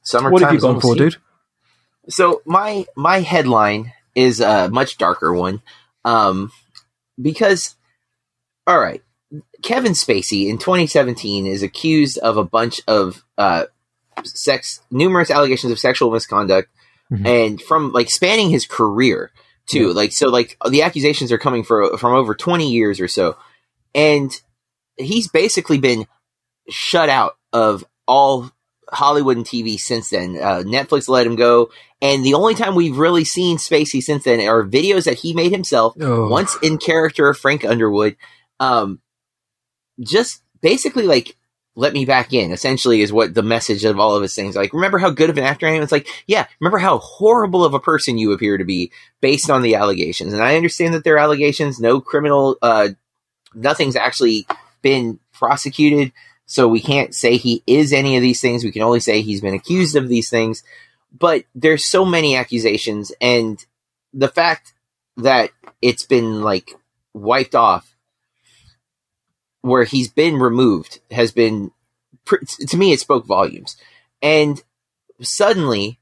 Summertime what have you gone for, dude? So my my headline is a much darker one, um, because all right, Kevin Spacey in 2017 is accused of a bunch of uh, sex, numerous allegations of sexual misconduct, Mhm. and from like spanning his career too. Like so, like the accusations are coming for from over 20 years or so, and he's basically been shut out of all Hollywood and TV since then. Uh, Netflix let him go, and the only time we've really seen Spacey since then are videos that he made himself, Oh. once in character of Frank Underwood. Um, just basically like let me back in. Essentially, is what the message of all of his things. Like, remember how good of an actor I am? It's like, yeah, remember how horrible of a person you appear to be based on the allegations. And I understand that there are allegations. No criminal, uh, nothing's actually been prosecuted. So we can't say he is any of these things. We can only say he's been accused of these things. But there's so many accusations, and the fact that it's been like wiped off, where he's been removed, has been to me it spoke volumes. And suddenly,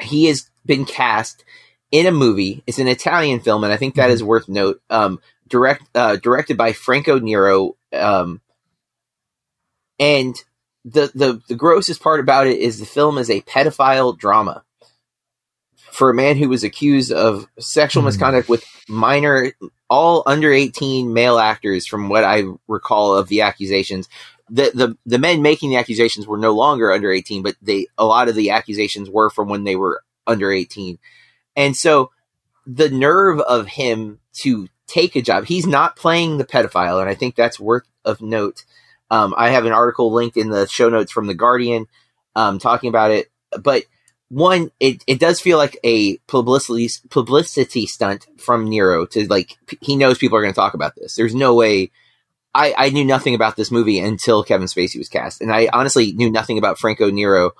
he has been cast in a movie. It's an Italian film, and I think that is worth note. Um, direct uh, directed by Franco Nero. Um, and the, the the grossest part about it is the film is a pedophile drama for a man who was accused of sexual Hmm. misconduct with minor, all under eighteen male actors. From what I recall of the accusations, the the the men making the accusations were no longer under eighteen, but they a lot of the accusations were from when they were under eighteen, and so the nerve of him to take a job. He's not playing the pedophile, and I think that's worth of note. Um, I have an article linked in the show notes from the Guardian um, talking about it. But one, it, it does feel like a publicity publicity stunt from Nero to like he knows people are going to talk about this. There's no way. I, I knew nothing about this movie until Kevin Spacey was cast, and I honestly knew nothing about Franco Nero,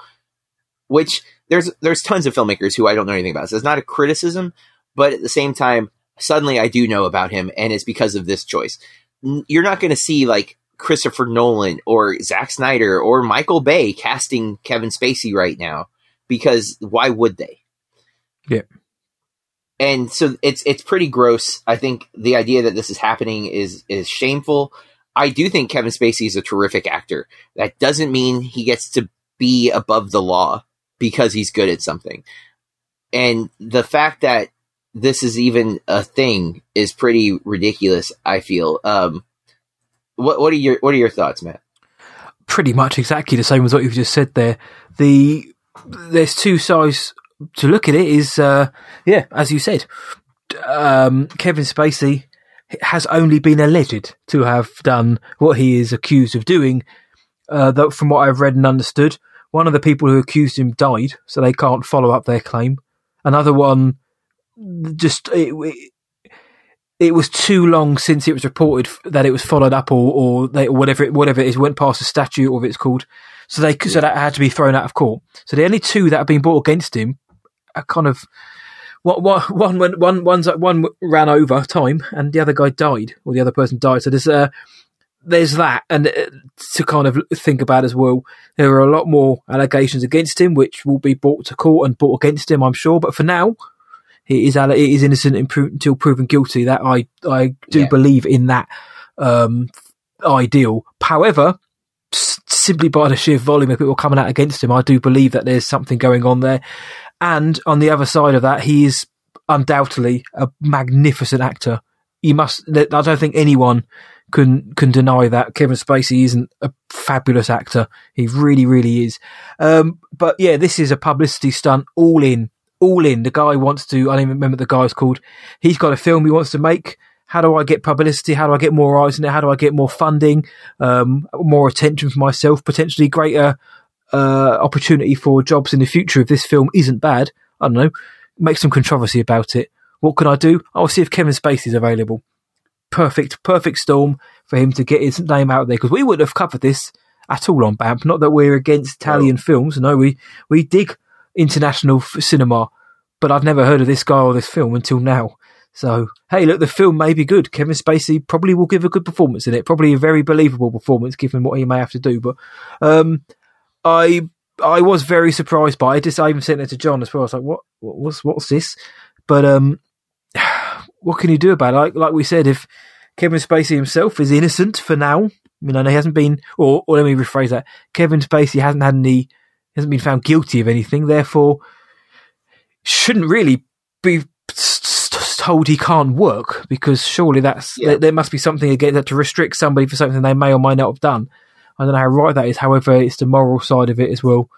which there's there's tons of filmmakers who I don't know anything about. So it's not a criticism, but at the same time, suddenly I do know about him, and it's because of this choice. You're not going to see like Christopher Nolan or Zack Snyder or Michael Bay casting Kevin Spacey right now because why would they? Yeah. And so it's it's pretty gross. I think the idea that this is happening is is shameful. I do think Kevin Spacey is a terrific actor. That doesn't mean he gets to be above the law because he's good at something. And the fact that this is even a thing is pretty ridiculous. I feel. Um, what what are your what are your thoughts, Matt? Pretty much exactly the same as what you've just said there. The there's two sides to look at it. Is uh, yeah, as you said, um, Kevin Spacey has only been alleged to have done what he is accused of doing. Uh, from what I've read and understood, one of the people who accused him died, so they can't follow up their claim. Another one just it, it, it was too long since it was reported that it was followed up or or, they, or whatever it, whatever it is went past the statute or it's called. So they so that had to be thrown out of court. So the only two that have been brought against him are kind of what (laughs) one one one one's one ran over time and the other guy died or the other person died. So there's uh there's that and uh, to kind of think about as well. There are a lot more allegations against him which will be brought to court and brought against him, I'm sure. But for now, he is he is innocent until proven guilty. That I I do yeah. believe in that um, ideal. However, simply by the sheer volume of people coming out against him, I do believe that there's something going on there. And on the other side of that, he is undoubtedly a magnificent actor. You must. I don't think anyone can can deny that Kevin Spacey isn't a fabulous actor. He really, really is. Um, but yeah, this is a publicity stunt all in all in. The guy wants to, I don't even remember the guy's called. He's got a film he wants to make. How do I get publicity? How do I get more eyes in it? How do I get more funding, um, more attention for myself, potentially greater uh, opportunity for jobs in the future if this film isn't bad? I don't know. Make some controversy about it. What can I do? I'll see if Kevin Spacey is available. Perfect, perfect storm for him to get his name out there because we wouldn't have covered this at all on BAMP. Not that we're against Italian films. No, we, we dig international f- cinema, but I'd never heard of this guy or this film until now. So, hey, look, the film may be good. Kevin Spacey probably will give a good performance in it. Probably a very believable performance given what he may have to do. But um, I I was very surprised by it. I even sent it to John as well. I was like, what, what what's what's this? But um, (sighs) what can you do about it? Like like we said, if Kevin Spacey himself is innocent for now, you know, he hasn't been, or, or let me rephrase that: Kevin Spacey hasn't had any hasn't been found guilty of anything, therefore shouldn't really be told he can't work because surely that's yeah. there, there, must be something against that to restrict somebody for something they may or may not have done. I don't know how right that is. However, it's the moral side of it as well.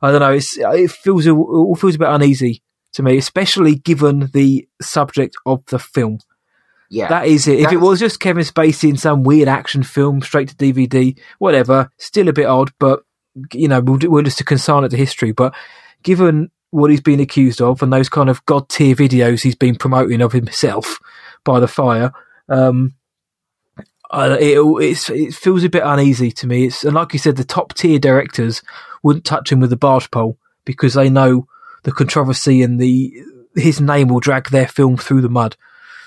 I don't know. It's it feels it all feels a bit uneasy to me, especially given the subject of the film. Yeah, that is it. If it was just Kevin Spacey in some weird action film straight to DVD, whatever, still a bit odd, but you know, we'll, we'll just to consign it to history. But given what he's been accused of and those kind of god tier videos he's been promoting of himself by the fire, um, uh, it, it feels a bit uneasy to me. It's and like you said, the top tier directors wouldn't touch him with a barge pole because they know the controversy and the his name will drag their film through the mud.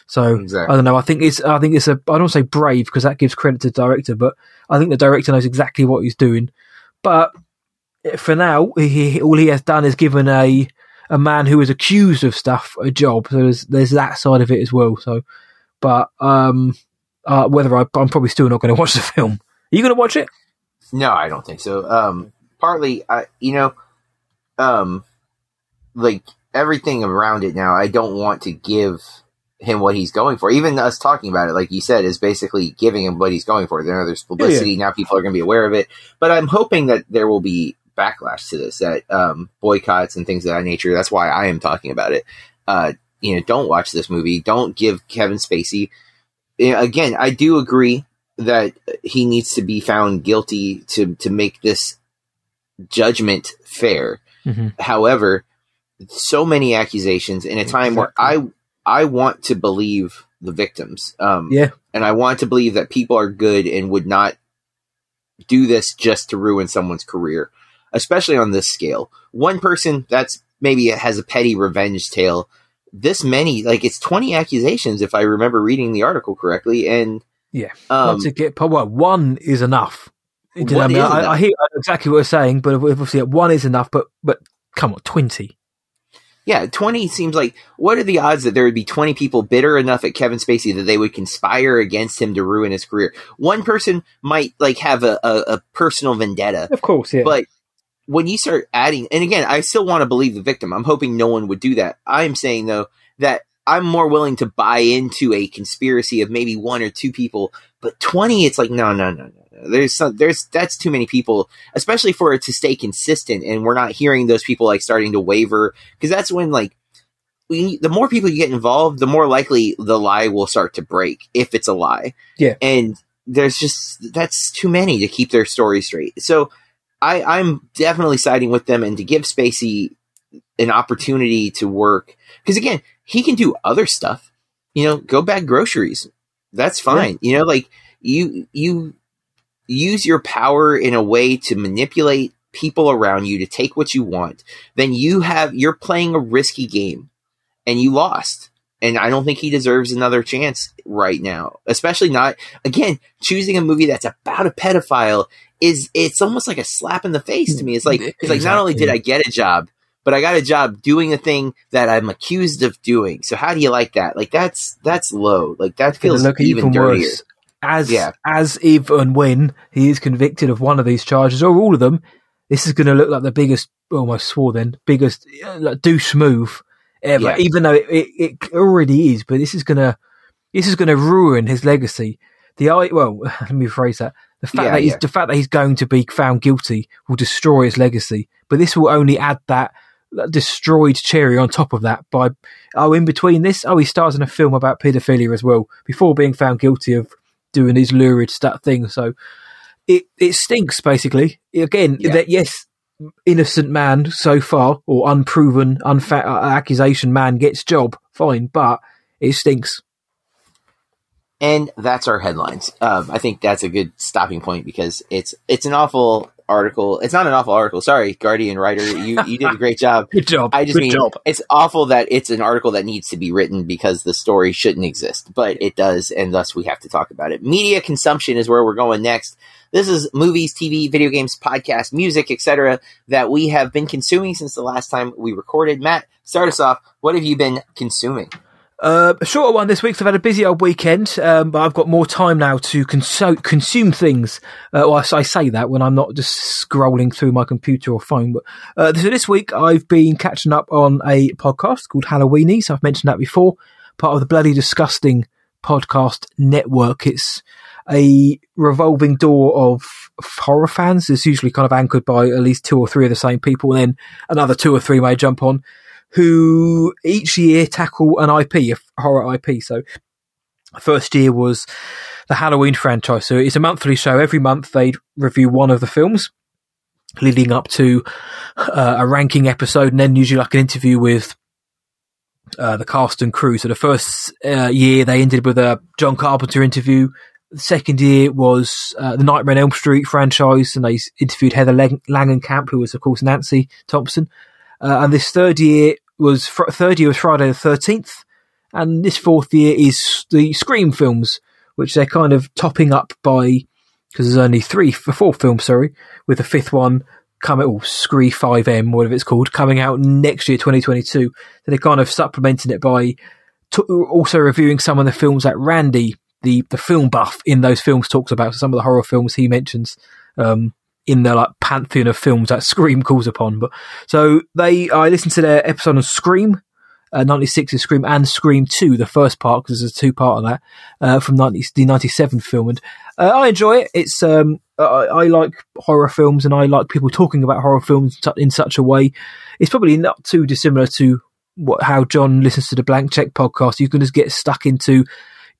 So exactly. I don't know. I think it's I think it's a I don't say brave because that gives credit to the director, but I think the director knows exactly what he's doing but for now, he, all he has done is given a a man who is accused of stuff a job. So there's there's that side of it as well. So, but um, uh, whether I, I'm probably still not going to watch the film. Are you going to watch it? No, I don't think so. Um, partly, I you know, um, like everything around it now, I don't want to give him what he's going for. Even us talking about it, like you said, is basically giving him what he's going for. There, there's publicity yeah, yeah. now; people are going to be aware of it. But I'm hoping that there will be backlash to this, that um, boycotts and things of that nature. That's why I am talking about it. Uh, you know, don't watch this movie. Don't give Kevin Spacey. Again, I do agree that he needs to be found guilty to to make this judgment fair. Mm-hmm. However, so many accusations in a time exactly. where I I want to believe the victims. Um, yeah, and I want to believe that people are good and would not do this just to ruin someone's career, especially on this scale. One person that's maybe has a petty revenge tale. This many, like it's twenty accusations, if I remember reading the article correctly, and yeah, um, to get well, one is enough. You know, I, mean, I, I, hear exactly what you're saying, but obviously one is enough. But but come on, twenty. Yeah, 20 seems like what are the odds that there would be 20 people bitter enough at Kevin Spacey that they would conspire against him to ruin his career? One person might like have a, a, a personal vendetta. Of course, yeah. But when you start adding, and again, I still want to believe the victim. I'm hoping no one would do that. I'm saying though that I'm more willing to buy into a conspiracy of maybe one or two people, but 20, it's like, no, no, no, no. There's some, there's that's too many people, especially for it to stay consistent, and we're not hearing those people like starting to waver because that's when like we, the more people you get involved, the more likely the lie will start to break if it's a lie. Yeah, and there's just that's too many to keep their story straight. So I I'm definitely siding with them, and to give Spacey an opportunity to work because again he can do other stuff. You know, go bag groceries. That's fine. Yeah. You know, like you you use your power in a way to manipulate people around you to take what you want, then you have you're playing a risky game and you lost. And I don't think he deserves another chance right now. Especially not again, choosing a movie that's about a pedophile is it's almost like a slap in the face to me. It's like it's like not only did I get a job, but I got a job doing a thing that I'm accused of doing. So how do you like that? Like that's that's low. Like that feels even dirtier. Worse as yeah. as if and when he is convicted of one of these charges or all of them, this is going to look like the biggest, almost swore then, biggest uh, like, douche move ever. Yeah. Even though it, it, it, already is, but this is going to this is going to ruin his legacy. The I well, (laughs) let me rephrase that. The fact yeah, that he's the fact that he's going to be found guilty will destroy his legacy, but this will only add that destroyed cherry on top of that by oh in between this oh he stars in a film about paedophilia as well before being found guilty of doing these lurid stuff things. So it it stinks basically. Again, yeah. that yes, innocent man so far or unproven unfa- uh, accusation man gets job fine, but it stinks. And that's our headlines. Um, I think that's a good stopping point because it's it's an awful article. It's not an awful article. Sorry, Guardian writer, you you did a great job. (laughs) Good job. I just Good mean job. it's awful that it's an article that needs to be written because the story shouldn't exist, but it does, and thus we have to talk about it. Media consumption is where we're going next. This is movies, TV, video games, podcast, music, etc. that we have been consuming since the last time we recorded. Matt, start us off. What have you been consuming? Uh, a shorter one this week, so I've had a busy old weekend, um, but I've got more time now to consu- consume things. Uh, well, I say that when I'm not just scrolling through my computer or phone. But uh, so this week, I've been catching up on a podcast called Halloweenies. So I've mentioned that before, part of the Bloody Disgusting podcast network. It's a revolving door of horror fans. It's usually kind of anchored by at least two or three of the same people, and then another two or three may jump on who each year tackle an IP, a horror IP. So first year was the Halloween franchise. So it's a monthly show. Every month they review one of the films leading up to uh, a ranking episode and then usually like an interview with uh, the cast and crew. So the first uh, year they ended with a John Carpenter interview. The second year was uh, the Nightmare on Elm Street franchise, and they interviewed Heather Langenkamp, who was of course Nancy Thompson. Uh, and this third year was fr- third year was Friday the thirteenth, and this fourth year is the Scream films, which they're kind of topping up by because there's only three, four films, sorry, with the fifth one coming, oh, Scree 5M, whatever it's called, coming out next year, 2022. So they're kind of supplementing it by t- also reviewing some of the films that Randy, the, the film buff in those films talks about. So some of the horror films he mentions. Um, in the like pantheon of films that (laughs) Scream calls upon. But so they, I listened to their episode on Scream, uh, 96 is Scream and Scream 2, the first part, because there's a two part of that, uh, from 90, the 97 film. And uh, I enjoy it. It's, um, I, I, like horror films and I like people talking about horror films in such a way. It's probably not too dissimilar to what, how John listens to the Blank Check podcast. You can just get stuck into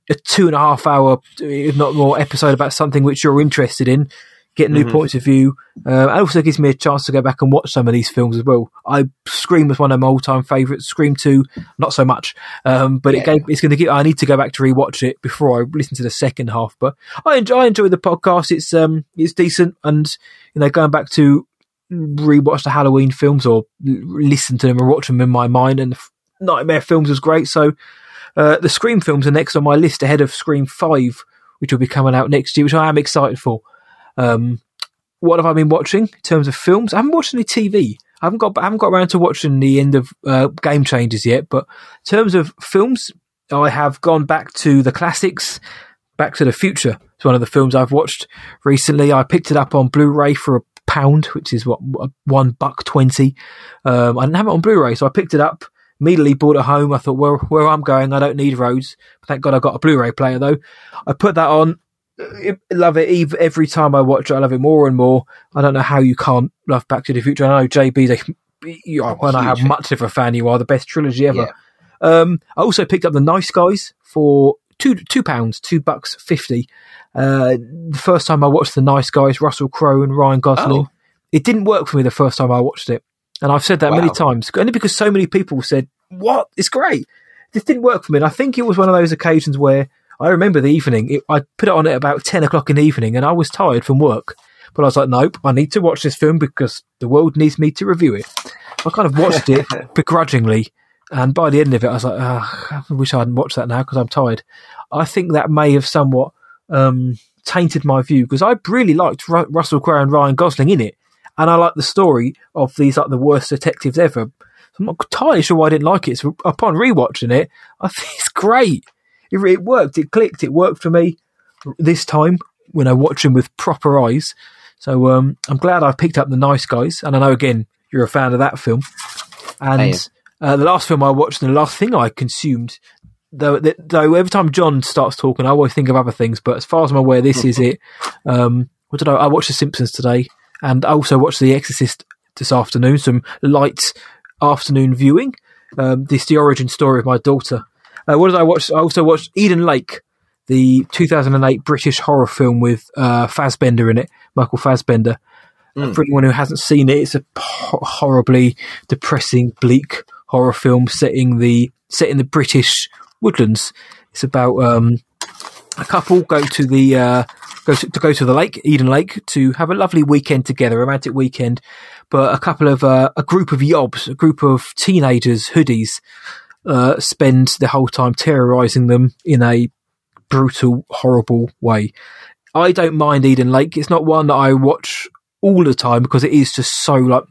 a two and a half hour, if not more, episode about something which you're interested in get new mm-hmm. points of view. Uh, it also gives me a chance to go back and watch some of these films as well. I Scream was one of my all time favourites. Scream two, not so much, um, but yeah. it gave, it's going to give. I need to go back to rewatch it before I listen to the second half. But I enjoy, I enjoy the podcast. It's um it's decent, and you know going back to rewatch the Halloween films or listen to them and watch them in my mind, and the Nightmare films was great. So uh, the Scream films are next on my list ahead of Scream five, which will be coming out next year, which I am excited for. Um, what have I been watching in terms of films? I haven't watched any TV. I haven't got I haven't got around to watching the end of uh, Game Changers yet. But in terms of films, I have gone back to the classics. Back to the Future. It's one of the films I've watched recently. I picked it up on Blu-ray for a pound, which is what one buck twenty. Um, I didn't have it on Blu-ray, so I picked it up. Immediately bought it home. I thought, well, where I'm going, I don't need roads. Thank God I got a Blu-ray player though. I put that on love it every time I watch it. I love it more and more. I don't know how you can't love Back to the Future. I know JB, they, you know, I how much of a fan you are, the best trilogy ever. Yeah. Um, I also picked up the Nice Guys for two two pounds, two bucks fifty. Uh, the first time I watched the Nice Guys, Russell Crowe and Ryan Gosling, oh. it didn't work for me the first time I watched it, and I've said that wow. many times, only because so many people said, "What? It's great." This didn't work for me, and I think it was one of those occasions where I remember the evening. It, I put it on at about ten o'clock in the evening, and I was tired from work. But I was like, nope, I need to watch this film because the world needs me to review it. I kind of watched it (laughs) begrudgingly, and by the end of it, I was like, oh, I wish I hadn't watched that now because I'm tired. I think that may have somewhat um, tainted my view because I really liked Ru- Russell Crowe and Ryan Gosling in it, and I like the story of these like the worst detectives ever. I'm not entirely sure why I didn't like it. So upon rewatching it, I think (laughs) it's great it, it worked. It clicked. It worked for me this time when I watch them with proper eyes. So um, I'm glad I picked up the Nice Guys, and I know again you're a fan of that film. And uh, the last film I watched, and the last thing I consumed, though, though every time John starts talking, I always think of other things. But as far as I'm aware, this is it. Um, what did I? I watched The Simpsons today, and I also watched The Exorcist this afternoon. Some light afternoon viewing. Um, this the origin story of my daughter uh, what did I watch? I also watched Eden Lake, the 2008 British horror film with uh, Fassbender in it, Michael Fassbender. Mm. For anyone who hasn't seen it, it's a horribly depressing, bleak horror film setting the set in the British woodlands. It's about um, a couple go to the uh, go to, to, go to the lake, Eden Lake, to have a lovely weekend together, romantic weekend. But a couple of uh, a group of yobs, a group of teenagers, hoodies, uh, spend the whole time terrorizing them in a brutal, horrible way. I don't mind Eden Lake. It's not one that I watch all the time because it is just so like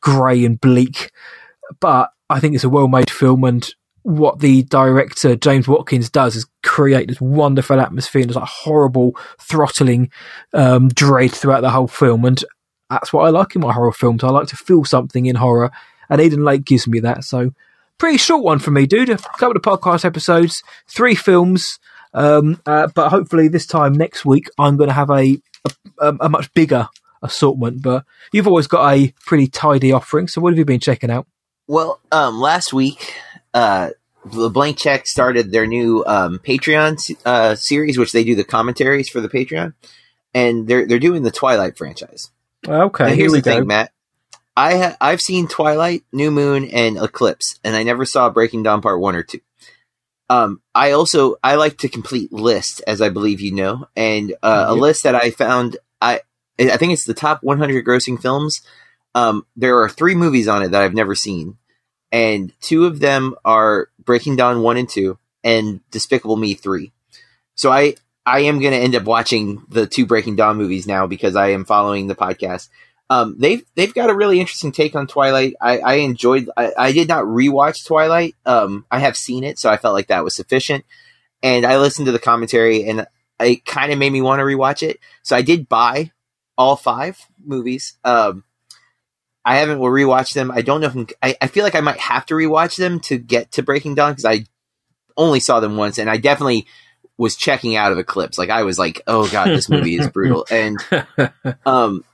grey and bleak. But I think it's a well made film and what the director James Watkins does is create this wonderful atmosphere and this like horrible throttling um, dread throughout the whole film and that's what I like in my horror films. I like to feel something in horror and Eden Lake gives me that. So pretty short one for me, dude. A couple of podcast episodes, three films. Um, uh, but hopefully this time next week, I'm going to have a, a, a much bigger assortment. But you've always got a pretty tidy offering. So what have you been checking out? Well, um, last week, uh, the Blank Check started their new um, Patreon uh, series, which they do the commentaries for the Patreon, and they're they're doing the Twilight franchise. Okay, now, here's the go. thing, Matt. I ha- I've seen Twilight, New Moon, and Eclipse, and I never saw Breaking Dawn Part One or Two. Um, I also I like to complete lists, as I believe you know, and uh, a list that I found I I think it's the top 100 grossing films. Um, there are three movies on it that I've never seen, and two of them are Breaking Dawn one and two, and Despicable Me three. So I I am going to end up watching the two Breaking Dawn movies now because I am following the podcast. Um, they've they've got a really interesting take on Twilight. I, I enjoyed. I, I, did not rewatch Twilight. Um, I have seen it, so I felt like that was sufficient. And I listened to the commentary, and it kind of made me want to rewatch it. So I did buy all five movies. Um, I haven't rewatched them. I don't know if I'm, I, I feel like I might have to rewatch them to get to Breaking Dawn because I only saw them once, and I definitely was checking out of Eclipse. Like I was like, oh god, this movie is brutal. (laughs) And um,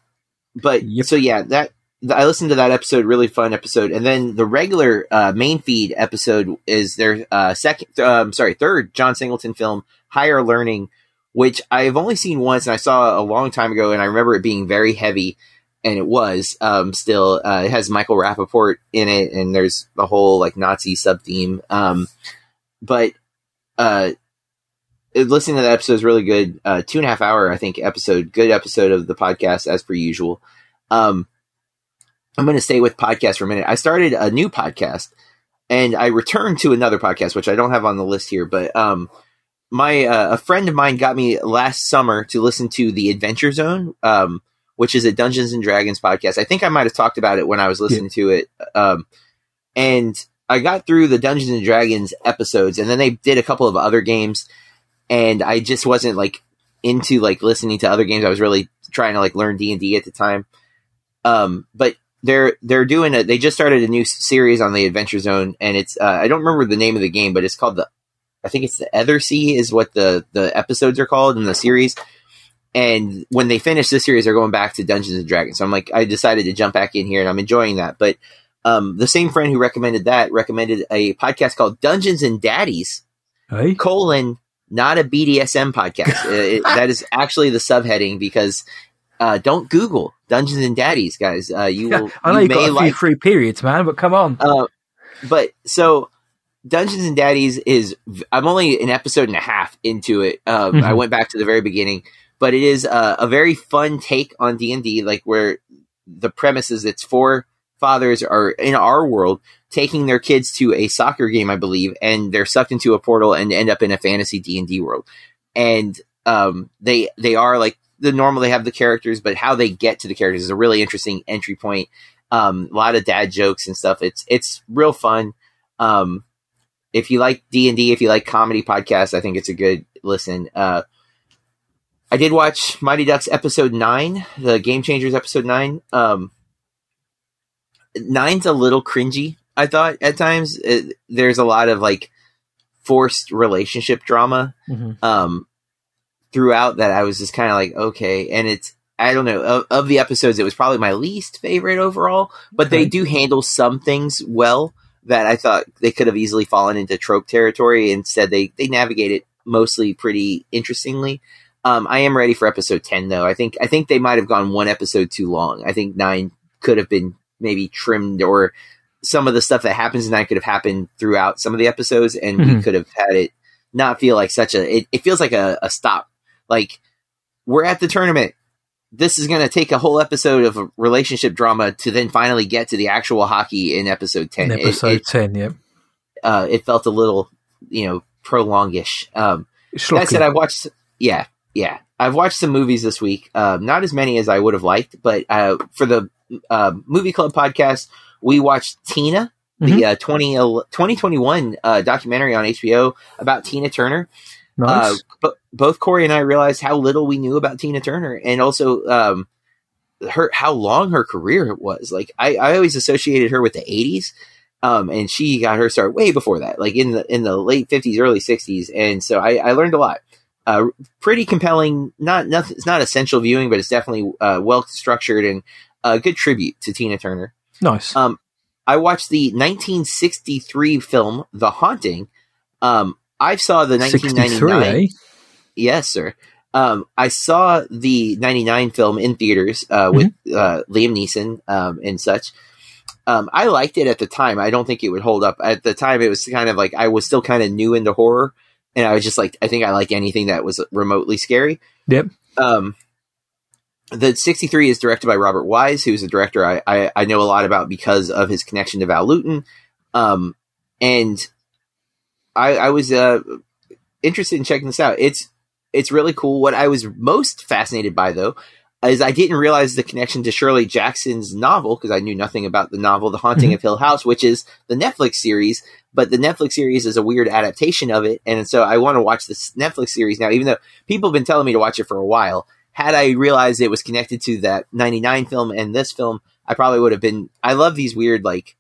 but yep. so yeah, that I listened to that episode, really fun episode, and then the regular uh, main feed episode is their uh, second, um, sorry, third John Singleton film, Higher Learning, which I've only seen once and I saw a long time ago, and I remember it being very heavy, and it was um, still. Uh, it has Michael Rapaport in it, and there's the whole like Nazi sub theme. Um, but uh, listening to that episode is really good. Uh, two and a half hour, I think, episode. Good episode of the podcast as per usual. Um, I'm going to stay with podcast for a minute. I started a new podcast, and I returned to another podcast, which I don't have on the list here, but um, my uh, a friend of mine got me last summer to listen to the Adventure Zone, um, which is a Dungeons and Dragons podcast. I think I might have talked about it when I was listening yeah. to it, um, and I got through the Dungeons and Dragons episodes, and then they did a couple of other games and I just wasn't like into like listening to other games. I was really trying to like learn D and D at the time. Um, but they're they're doing it. They just started a new series on the Adventure Zone, and it's uh, I don't remember the name of the game, but it's called the I think it's the Ethersea is what the the episodes are called in the series. And when they finish this series, they're going back to Dungeons and Dragons. So I'm like, I decided to jump back in here, and I'm enjoying that. But um, the same friend who recommended that recommended a podcast called Dungeons and Daddies. Hey. Colon not a BDSM podcast. (laughs) it, that is actually the subheading because uh, don't Google Dungeons and Daddies, guys. Uh, you will. I know you, got a like, few free periods, man, but come on. Uh, but so Dungeons and Daddies is. I'm only an episode and a half into it. Um, mm-hmm. I went back to the very beginning, but it is a, a very fun take on D and D, like where the premise is it's four fathers are in our world taking their kids to a soccer game, I believe, and they're sucked into a portal and end up in a fantasy D and D world. And um, they they are like the normal. They have the characters, but how they get to the characters is a really interesting entry point. Um, a lot of dad jokes and stuff. It's it's real fun. Um, if you like D and D, if you like comedy podcasts, I think it's a good listen. Uh, I did watch Mighty Ducks episode nine, the Game Changers episode nine. Um, nine's a little cringy I thought at times it, there's a lot of like forced relationship drama mm-hmm. um, throughout that I was just kind of like okay, and it's I don't know of, of, the episodes it was probably my least favorite overall, but okay. they do handle some things well that I thought they could have easily fallen into trope territory. Instead, they they navigate it mostly pretty interestingly. Um, I am ready for episode ten though. I think I think they might have gone one episode too long. I think nine could have been maybe trimmed or some of the stuff that happens tonight could have happened throughout some of the episodes, and mm-hmm. we could have had it not feel like such a. It, it feels like a, a stop. Like we're at the tournament. This is going to take a whole episode of relationship drama to then finally get to the actual hockey in episode ten. In episode it, it, ten, yeah. Uh, it felt a little, you know, prolongish. Um, that said, I watched. Yeah, yeah, I've watched some movies this week. Uh, not as many as I would have liked, but uh, for the uh, movie club podcast, we watched Tina, mm-hmm. the uh, 20, 2021 uh, documentary on HBO about Tina Turner. Nice. Uh, but both Corey and I realized how little we knew about Tina Turner, and also um, her how long her career was. Like I, I always associated her with the '80s, um, and she got her start way before that, like in the in the late '50s, early '60s. And so I, I learned a lot. Uh, pretty compelling. Not nothing. It's not essential viewing, but it's definitely uh, well structured and a good tribute to Tina Turner. Nice. Um, I watched the 1963 film The Haunting. Um, I saw the 1999. Eh? Yes, sir. Um, I saw the 99 film in theaters uh, with mm-hmm. uh, Liam Neeson um, and such. Um, I liked it at the time. I don't think it would hold up. At the time, it was kind of like I was still kind of new into horror. And I was just like, I think I like anything that was remotely scary. Yep. Um, the 63 is directed by Robert Wise, who's a director I, I, I, know a lot about because of his connection to Val Lewton. Um, and I, I was uh, interested in checking this out. It's it's really cool. What I was most fascinated by, though, is I didn't realize the connection to Shirley Jackson's novel because I knew nothing about the novel The Haunting mm-hmm. of Hill House, which is the Netflix series. But the Netflix series is a weird adaptation of it, and so I want to watch this Netflix series now. Even though people have been telling me to watch it for a while, had I realized it was connected to that 99 film and this film, I probably would have been. I love these weird, like,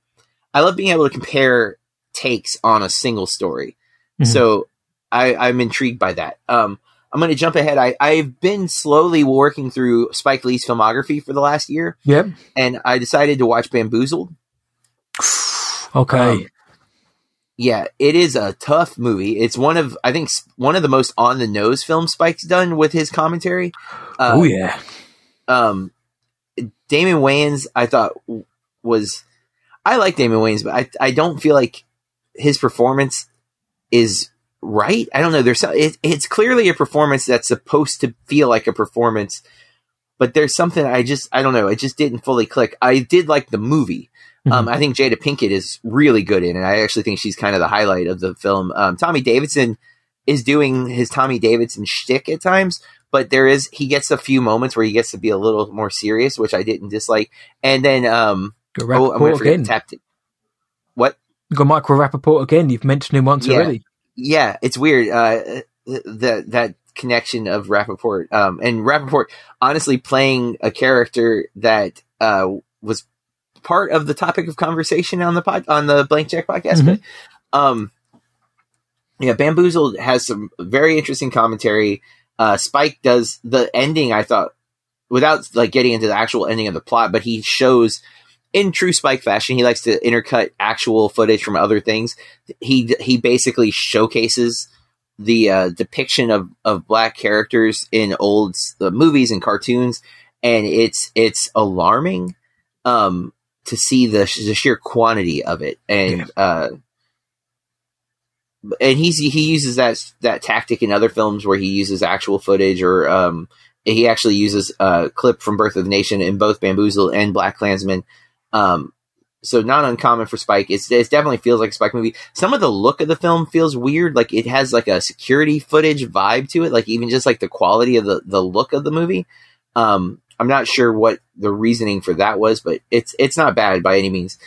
I love being able to compare takes on a single story. Mm-hmm. So I, I'm intrigued by that. Um, I'm going to jump ahead. I, I've been slowly working through Spike Lee's filmography for the last year. Yep. And I decided to watch Bamboozled. (sighs) okay. Um, Yeah, it is a tough movie. It's one of I think one of the most on the nose films Spike's done with his commentary. Uh, oh yeah. Um, Damon Wayans, I thought was I like Damon Wayans, but I I don't feel like his performance is right. I don't know. There's it, it's clearly a performance that's supposed to feel like a performance, but there's something I just I don't know. It just didn't fully click. I did like the movie. Mm-hmm. Um, I think Jada Pinkett is really good in it. I actually think she's kind of the highlight of the film. Um, Tommy Davidson is doing his Tommy Davidson shtick at times, but there is he gets a few moments where he gets to be a little more serious, which I didn't dislike. And then um, Go oh, I'm to forget tapped. What? You got Michael Rapaport again. You've mentioned him once yeah. already. Yeah, it's weird. Uh, that that connection of Rapaport um, and Rapaport honestly playing a character that uh, was part of the topic of conversation on the pod on the Blank Check podcast. Mm-hmm. But um, yeah, Bamboozled has some very interesting commentary. Uh, Spike does the ending. I thought without like getting into the actual ending of the plot, but he shows in true Spike fashion, he likes to intercut actual footage from other things. He he basically showcases the uh, depiction of, of black characters in old uh, movies and cartoons, and it's it's alarming um, to see the, the sheer quantity of it, and yeah. uh, and he's he uses that that tactic in other films where he uses actual footage or um, he actually uses a clip from Birth of the Nation in both Bamboozle and Black Klansman um, so not uncommon for Spike. It's, it definitely feels like a Spike movie. Some of the look of the film feels weird. Like it has like a security footage vibe to it. Like even just like the quality of the, the look of the movie. Um, I'm not sure what the reasoning for that was, but it's, it's not bad by any means.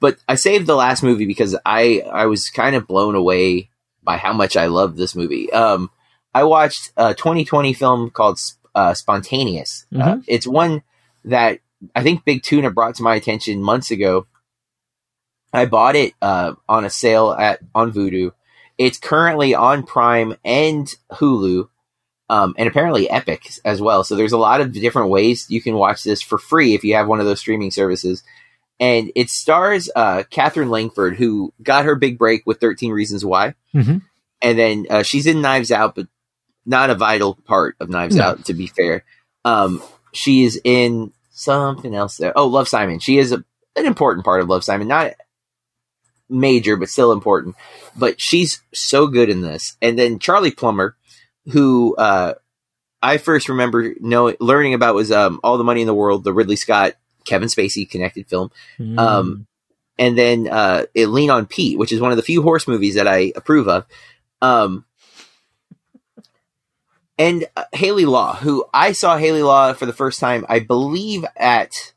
But I saved the last movie because I, I was kind of blown away by how much I love this movie. Um, I watched a 2020 film called uh, Spontaneous. Uh, mm-hmm. Uh, it's one that I think Big Tuna brought to my attention months ago. I bought it uh, on a sale at on Vudu. It's currently on Prime and Hulu, um, and apparently Epic as well. So there's a lot of different ways you can watch this for free if you have one of those streaming services. And it stars uh, Katherine Langford, who got her big break with 13 Reasons Why, mm-hmm. and then uh, she's in Knives Out, but not a vital part of Knives no. Out. To be fair, um, she is in something else there. Oh, Love Simon. She is a, an important part of Love Simon, not major, but still important. But she's so good in this. And then Charlie Plummer, who uh, I first remember knowing, learning about was um, All the Money in the World, the Ridley Scott Kevin Spacey connected film. Mm. Um, and then uh, it Lean on Pete, which is one of the few horse movies that I approve of. Um, and uh, Hayley Law, who I saw Hayley Law for the first time, I believe at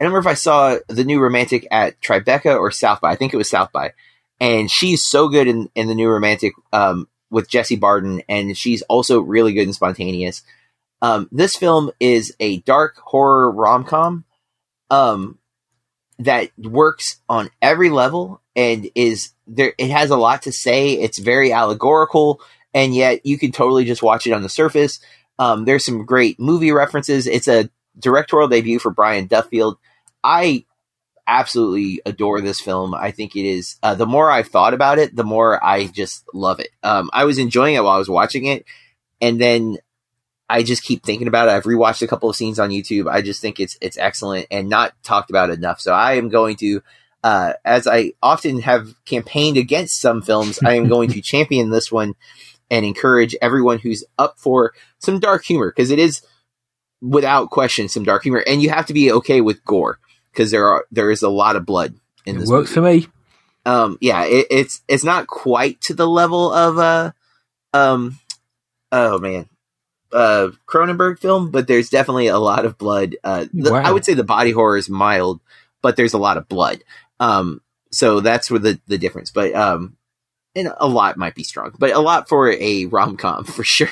I don't remember if I saw the new romantic at Tribeca or South by. I think it was South by, and she's so good in in the new romantic um, with Jesse Barden, and she's also really good in Spontaneous. Um, this film is a dark horror rom com um, that works on every level and is there. It has a lot to say. It's very allegorical and yet you can totally just watch it on the surface. Um, there's some great movie references. It's a directorial debut for Brian Duffield. I absolutely adore this film. I think it is. Uh, the more I've thought about it, the more I just love it. Um, I was enjoying it while I was watching it, and then I just keep thinking about it. I've rewatched a couple of scenes on YouTube. I just think it's it's excellent and not talked about enough. So I am going to, uh, as I often have campaigned against some films, I am going to (laughs) champion this one and encourage everyone who's up for some dark humor because it is without question some dark humor and you have to be okay with gore because there are there is a lot of blood in it this works movie. for me um yeah it, it's it's not quite to the level of uh um oh man uh Cronenberg film but there's definitely a lot of blood uh the, wow. I would say the body horror is mild but there's a lot of blood um so that's where the the difference but um and a lot might be strong, but a lot for a rom com (laughs) for sure.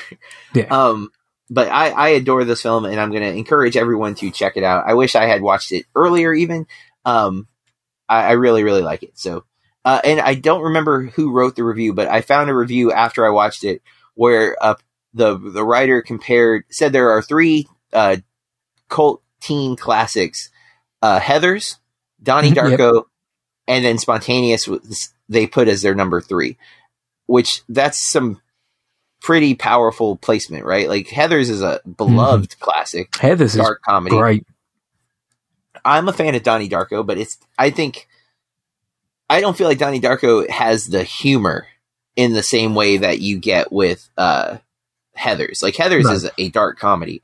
Yeah. Um, but I, I adore this film, and I'm going to encourage everyone to check it out. I wish I had watched it earlier, even. Um, I, I really, really like it. So, uh, and I don't remember who wrote the review, but I found a review after I watched it where uh, the the writer compared said there are three uh, cult teen classics: uh, Heathers, Donnie Darko, yep. and then Spontaneous they put as their number three, which that's some pretty powerful placement, right? Like Heathers is a beloved mm-hmm. classic. Heathers dark comedy. Great. I'm a fan of Donnie Darko, but it's I think I don't feel like Donnie Darko has the humor in the same way that you get with uh, Heathers. Like Heathers no. is a dark comedy.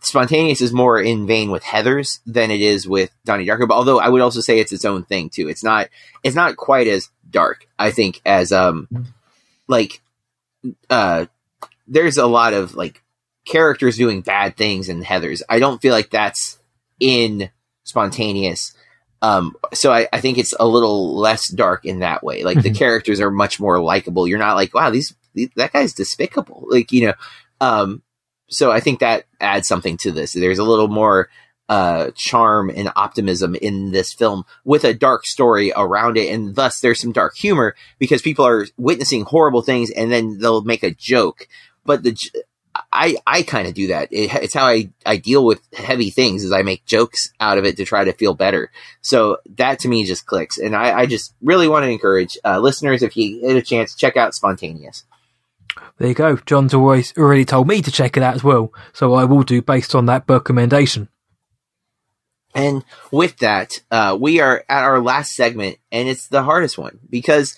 Spontaneous is more in vein with Heathers than it is with Donnie Darko. But although I would also say it's its own thing too. It's not it's not quite as dark, I think, as um like uh there's a lot of like characters doing bad things in Heathers. I don't feel like that's in spontaneous. Um, so I, I think it's a little less dark in that way. Like mm-hmm. the characters are much more likable. You're not like, wow, these, these that guy's despicable. Like you know, um, so I think that adds something to this. There's a little more uh, charm and optimism in this film with a dark story around it, and thus there's some dark humor because people are witnessing horrible things, and then they'll make a joke. But the I I kind of do that. It, it's how I I deal with heavy things is I make jokes out of it to try to feel better. So that to me just clicks, and I, I just really want to encourage uh, listeners if you get a chance, check out Spontaneous. There you go. John's always already told me to check it out as well, so I will do based on that book recommendation. And with that, uh, we are at our last segment, and it's the hardest one because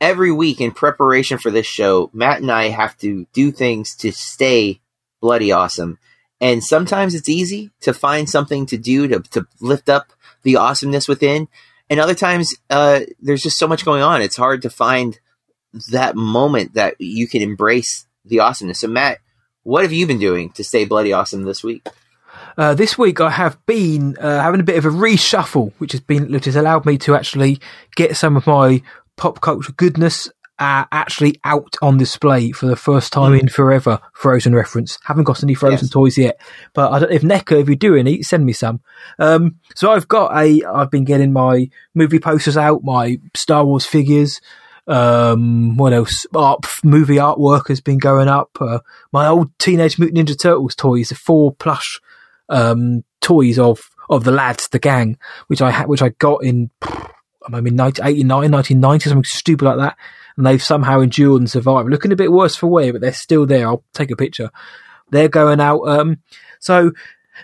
every week in preparation for this show, Matt and I have to do things to stay bloody awesome. And sometimes it's easy to find something to do to, to lift up the awesomeness within. And other times, uh, there's just so much going on. It's hard to find that moment that you can embrace the awesomeness. So, Matt, what have you been doing to stay bloody awesome this week? Uh, this week I have been uh, having a bit of a reshuffle, which has been which has allowed me to actually get some of my pop culture goodness uh, actually out on display for the first time mm. in forever. Frozen reference. Haven't got any Frozen yes. toys yet, but I don't. If NECA, if you do any, send me some. Um, so I've got a. I've been getting my movie posters out, my Star Wars figures. Um, what else? Art, movie artwork has been going up. Uh, my old Teenage Mutant Ninja Turtles toys, the four plush um, toys of of the lads, the gang, which I had, which I got in I mean, 1989, 1990, something stupid like that. And they've somehow endured and survived. Looking a bit worse for wear, but they're still there. I'll take a picture. They're going out. Um, so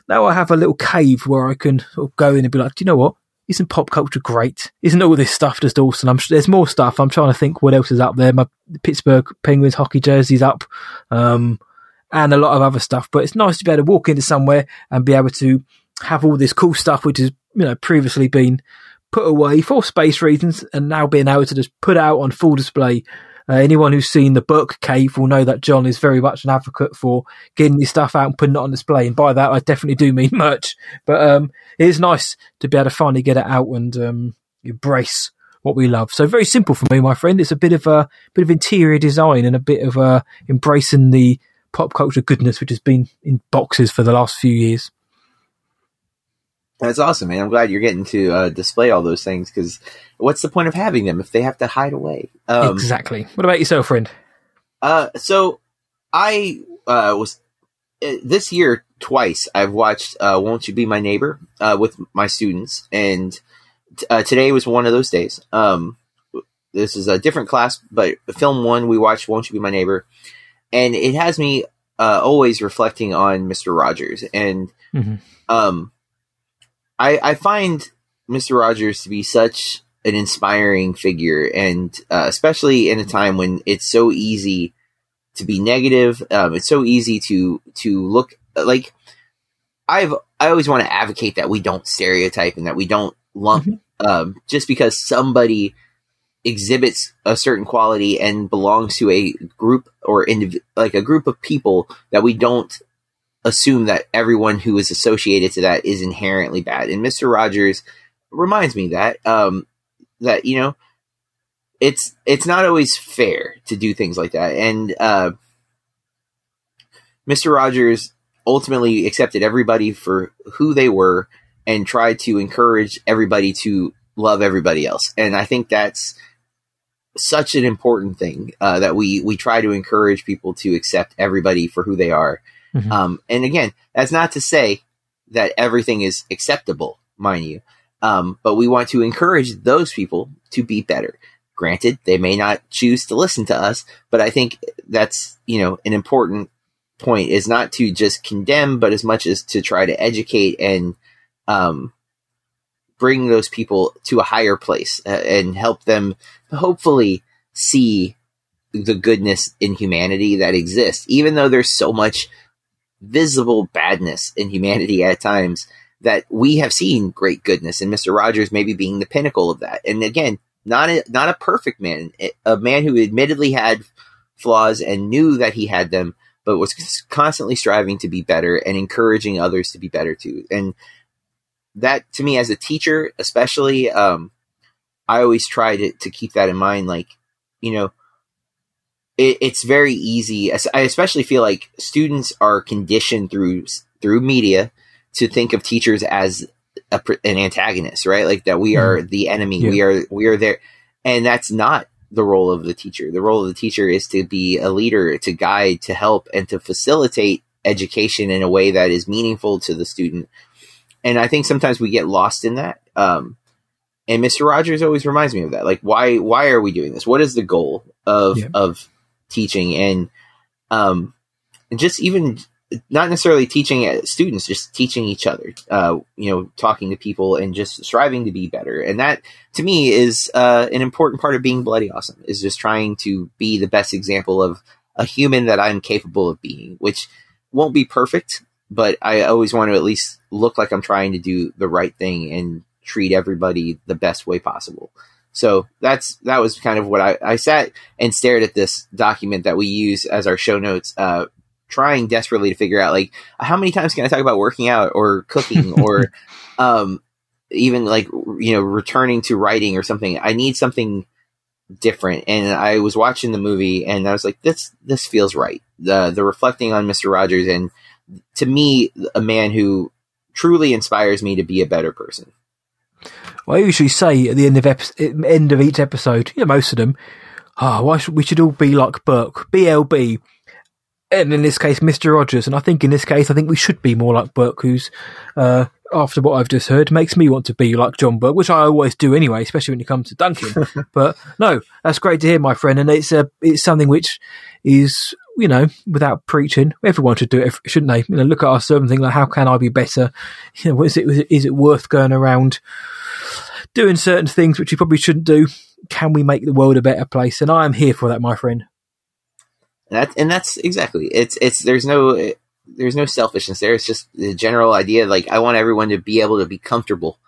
now I have a little cave where I can sort of go in and be like, do you know what? Isn't pop culture great? Isn't all this stuff just awesome? I'm there's more stuff. I'm trying to think what else is up there. My Pittsburgh Penguins hockey jersey's up, um, and a lot of other stuff. But it's nice to be able to walk into somewhere and be able to have all this cool stuff, which has you know previously been put away for space reasons and now being able to just put out on full display. Uh, anyone who's seen the book Cave will know that John is very much an advocate for getting his stuff out and putting it on display. And by that, I definitely do mean (laughs) merch. But um, it is nice to be able to finally get it out and um, embrace what we love. So very simple for me, my friend. It's a bit of a bit of interior design and a bit of uh, embracing the pop culture goodness which has been in boxes for the last few years. That's awesome, man. I'm glad you're getting to uh, display all those things because what's the point of having them if they have to hide away? Um, exactly. What about yourself, friend? Uh, so I uh, was uh, this year twice. I've watched uh, "Won't You Be My Neighbor" uh, with my students, and t- uh, today was one of those days. Um, this is a different class, but film one we watched "Won't You Be My Neighbor," and it has me uh, always reflecting on Mister Rogers and. Mm-hmm. Um, I, I find Mr. Rogers to be such an inspiring figure, and uh, especially in a time when it's so easy to be negative. Um, it's so easy to to look like I've I always want to advocate that we don't stereotype and that we don't lump mm-hmm. um, just because somebody exhibits a certain quality and belongs to a group or indiv- like a group of people that we don't assume that everyone who is associated to that is inherently bad. And Mr. Rogers reminds me that um, that you know it's it's not always fair to do things like that. And uh, Mr. Rogers ultimately accepted everybody for who they were and tried to encourage everybody to love everybody else. And I think that's such an important thing uh, that we we try to encourage people to accept everybody for who they are Mm-hmm. Um, and again, that's not to say that everything is acceptable, mind you. Um, but we want to encourage those people to be better. Granted, they may not choose to listen to us, but I think that's, you know, an important point is not to just condemn, but as much as to try to educate and um, bring those people to a higher place uh, and help them hopefully see the goodness in humanity that exists, even though there's so much visible badness in humanity at times that we have seen great goodness and Mr. Rogers maybe being the pinnacle of that. And again, not a, not a perfect man, a man who admittedly had flaws and knew that he had them, but was constantly striving to be better and encouraging others to be better too. And that to me as a teacher, especially, um, I always try to, to keep that in mind. Like, you know, it, it's very easy. I especially feel like students are conditioned through, through media to think of teachers as a, an antagonist, right? Like that we are mm-hmm. the enemy. Yeah. We are, we are there. And that's not the role of the teacher. The role of the teacher is to be a leader, to guide, to help, and to facilitate education in a way that is meaningful to the student. And I think sometimes we get lost in that. Um, and Mr. Rogers always reminds me of that. Like, why why are we doing this? What is the goal of yeah. of teaching? And um, just even not necessarily teaching students, just teaching each other, uh, you know, talking to people and just striving to be better. And that to me is uh, an important part of being bloody awesome is just trying to be the best example of a human that I'm capable of being, which won't be perfect, but I always want to at least look like I'm trying to do the right thing and treat everybody the best way possible. So that's that was kind of what I, I sat and stared at this document that we use as our show notes uh, trying desperately to figure out like how many times can I talk about working out or cooking (laughs) or um, even like you know returning to writing or something. I need something different. And I was watching the movie and I was like, this this feels right. The the reflecting on Mister Rogers and to me a man who truly inspires me to be a better person. Well, I usually say at the end of epi- end of each episode, you know, most of them, ah, oh, why should we should all be like Burke, BLB, and in this case, Mr. Rogers. And I think in this case, I think we should be more like Burke, who's, uh, after what I've just heard, makes me want to be like John Burke, which I always do anyway, especially when it comes to Duncan. (laughs) but no, that's great to hear, my friend. And it's a, it's something which is, you know, without preaching, everyone should do it, shouldn't they? You know, look at ourselves and think like, how can I be better? You know, is it, is it worth going around doing certain things which you probably shouldn't do? Can we make the world a better place? And I am here for that, my friend. That and that's exactly it's it's there's no there's no selfishness there. It's just the general idea. Like I want everyone to be able to be comfortable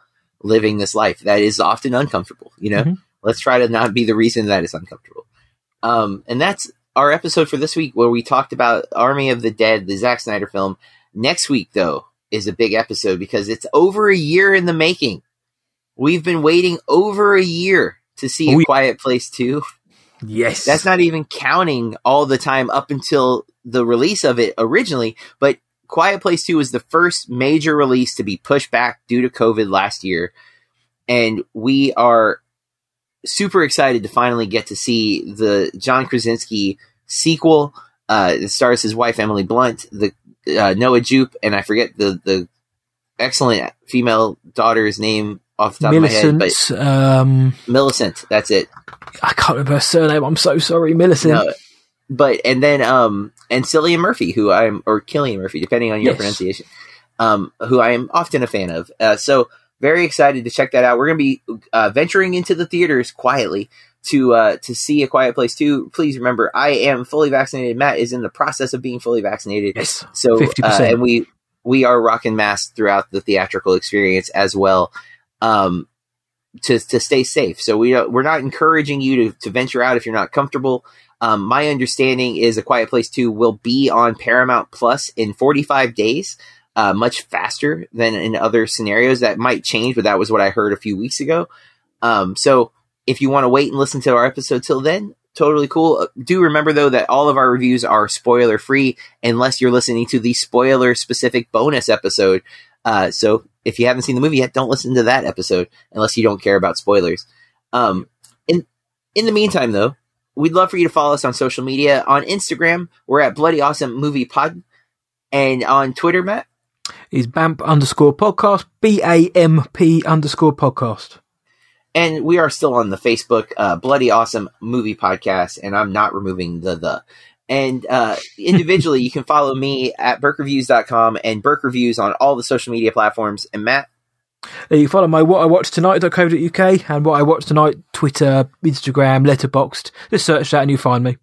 living this life that is often uncomfortable. You know, mm-hmm. let's try to not be the reason that is uncomfortable. Um, and that's our episode for this week where we talked about Army of the Dead, the Zack Snyder film. Next week, though, is a big episode because it's over a year in the making. We've been waiting over a year to see oh, A Quiet Place 2. Yes. That's not even counting all the time up until the release of it originally, but Quiet Place 2 was the first major release to be pushed back due to COVID last year. And we are super excited to finally get to see the John Krasinski sequel. Uh, it stars his wife, Emily Blunt, the uh, Noah Jupe, and I forget the, the excellent female daughter's name off the top Millicent, of my head, but um, Millicent. That's it. I can't remember her surname. I'm so sorry, Millicent. No, but and then um and Cillian Murphy, who I'm or Killian Murphy, depending on your yes. pronunciation, um, who I am often a fan of. Uh, so very excited to check that out. We're gonna be uh, venturing into the theaters quietly to uh, to see a Quiet Place too. Please remember, I am fully vaccinated. Matt is in the process of being fully vaccinated. Yes, so uh, and we we are rocking masks throughout the theatrical experience as well um, to to stay safe. So we we're not encouraging you to to venture out if you're not comfortable. Um, my understanding is A Quiet Place Two will be on Paramount Plus in 45 days. Uh, much faster than in other scenarios. That might change, but that was what I heard a few weeks ago. Um, so if you want to wait and listen to our episode till then, totally cool. Uh, do remember though that all of our reviews are spoiler free unless you're listening to the spoiler specific bonus episode. Uh, so if you haven't seen the movie yet, don't listen to that episode unless you don't care about spoilers. Um, in in the meantime, though, we'd love for you to follow us on social media. On Instagram, we're at Bloody Awesome Movie Pod, and on Twitter, Matt is BAMP underscore podcast, B A M P underscore podcast. And we are still on the Facebook uh, Bloody Awesome Movie Podcast, and I'm not removing the the. And uh, (laughs) individually, you can follow me at burkreviews.com and Burke Reviews on all the social media platforms. And Matt? You follow my what I watched tonight.co.uk and what I watched tonight, Twitter, Instagram, Letterboxd. Just search that and you find me.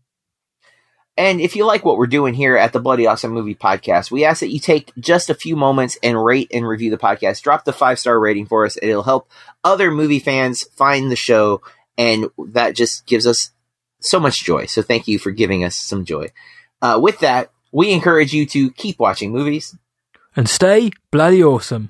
And if you like what we're doing here at the Bloody Awesome Movie Podcast, we ask that you take just a few moments and rate and review the podcast. Drop the five star rating for us. It'll help other movie fans find the show, and that just gives us so much joy. So thank you for giving us some joy. Uh, with that, we encourage you to keep watching movies and stay bloody awesome.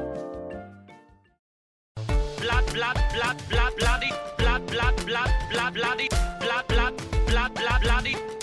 Bloody, blood, blood, blood, blood, bloody, blood, blood, blood, blood, bloody, blood, blood, blood, blood, bloody.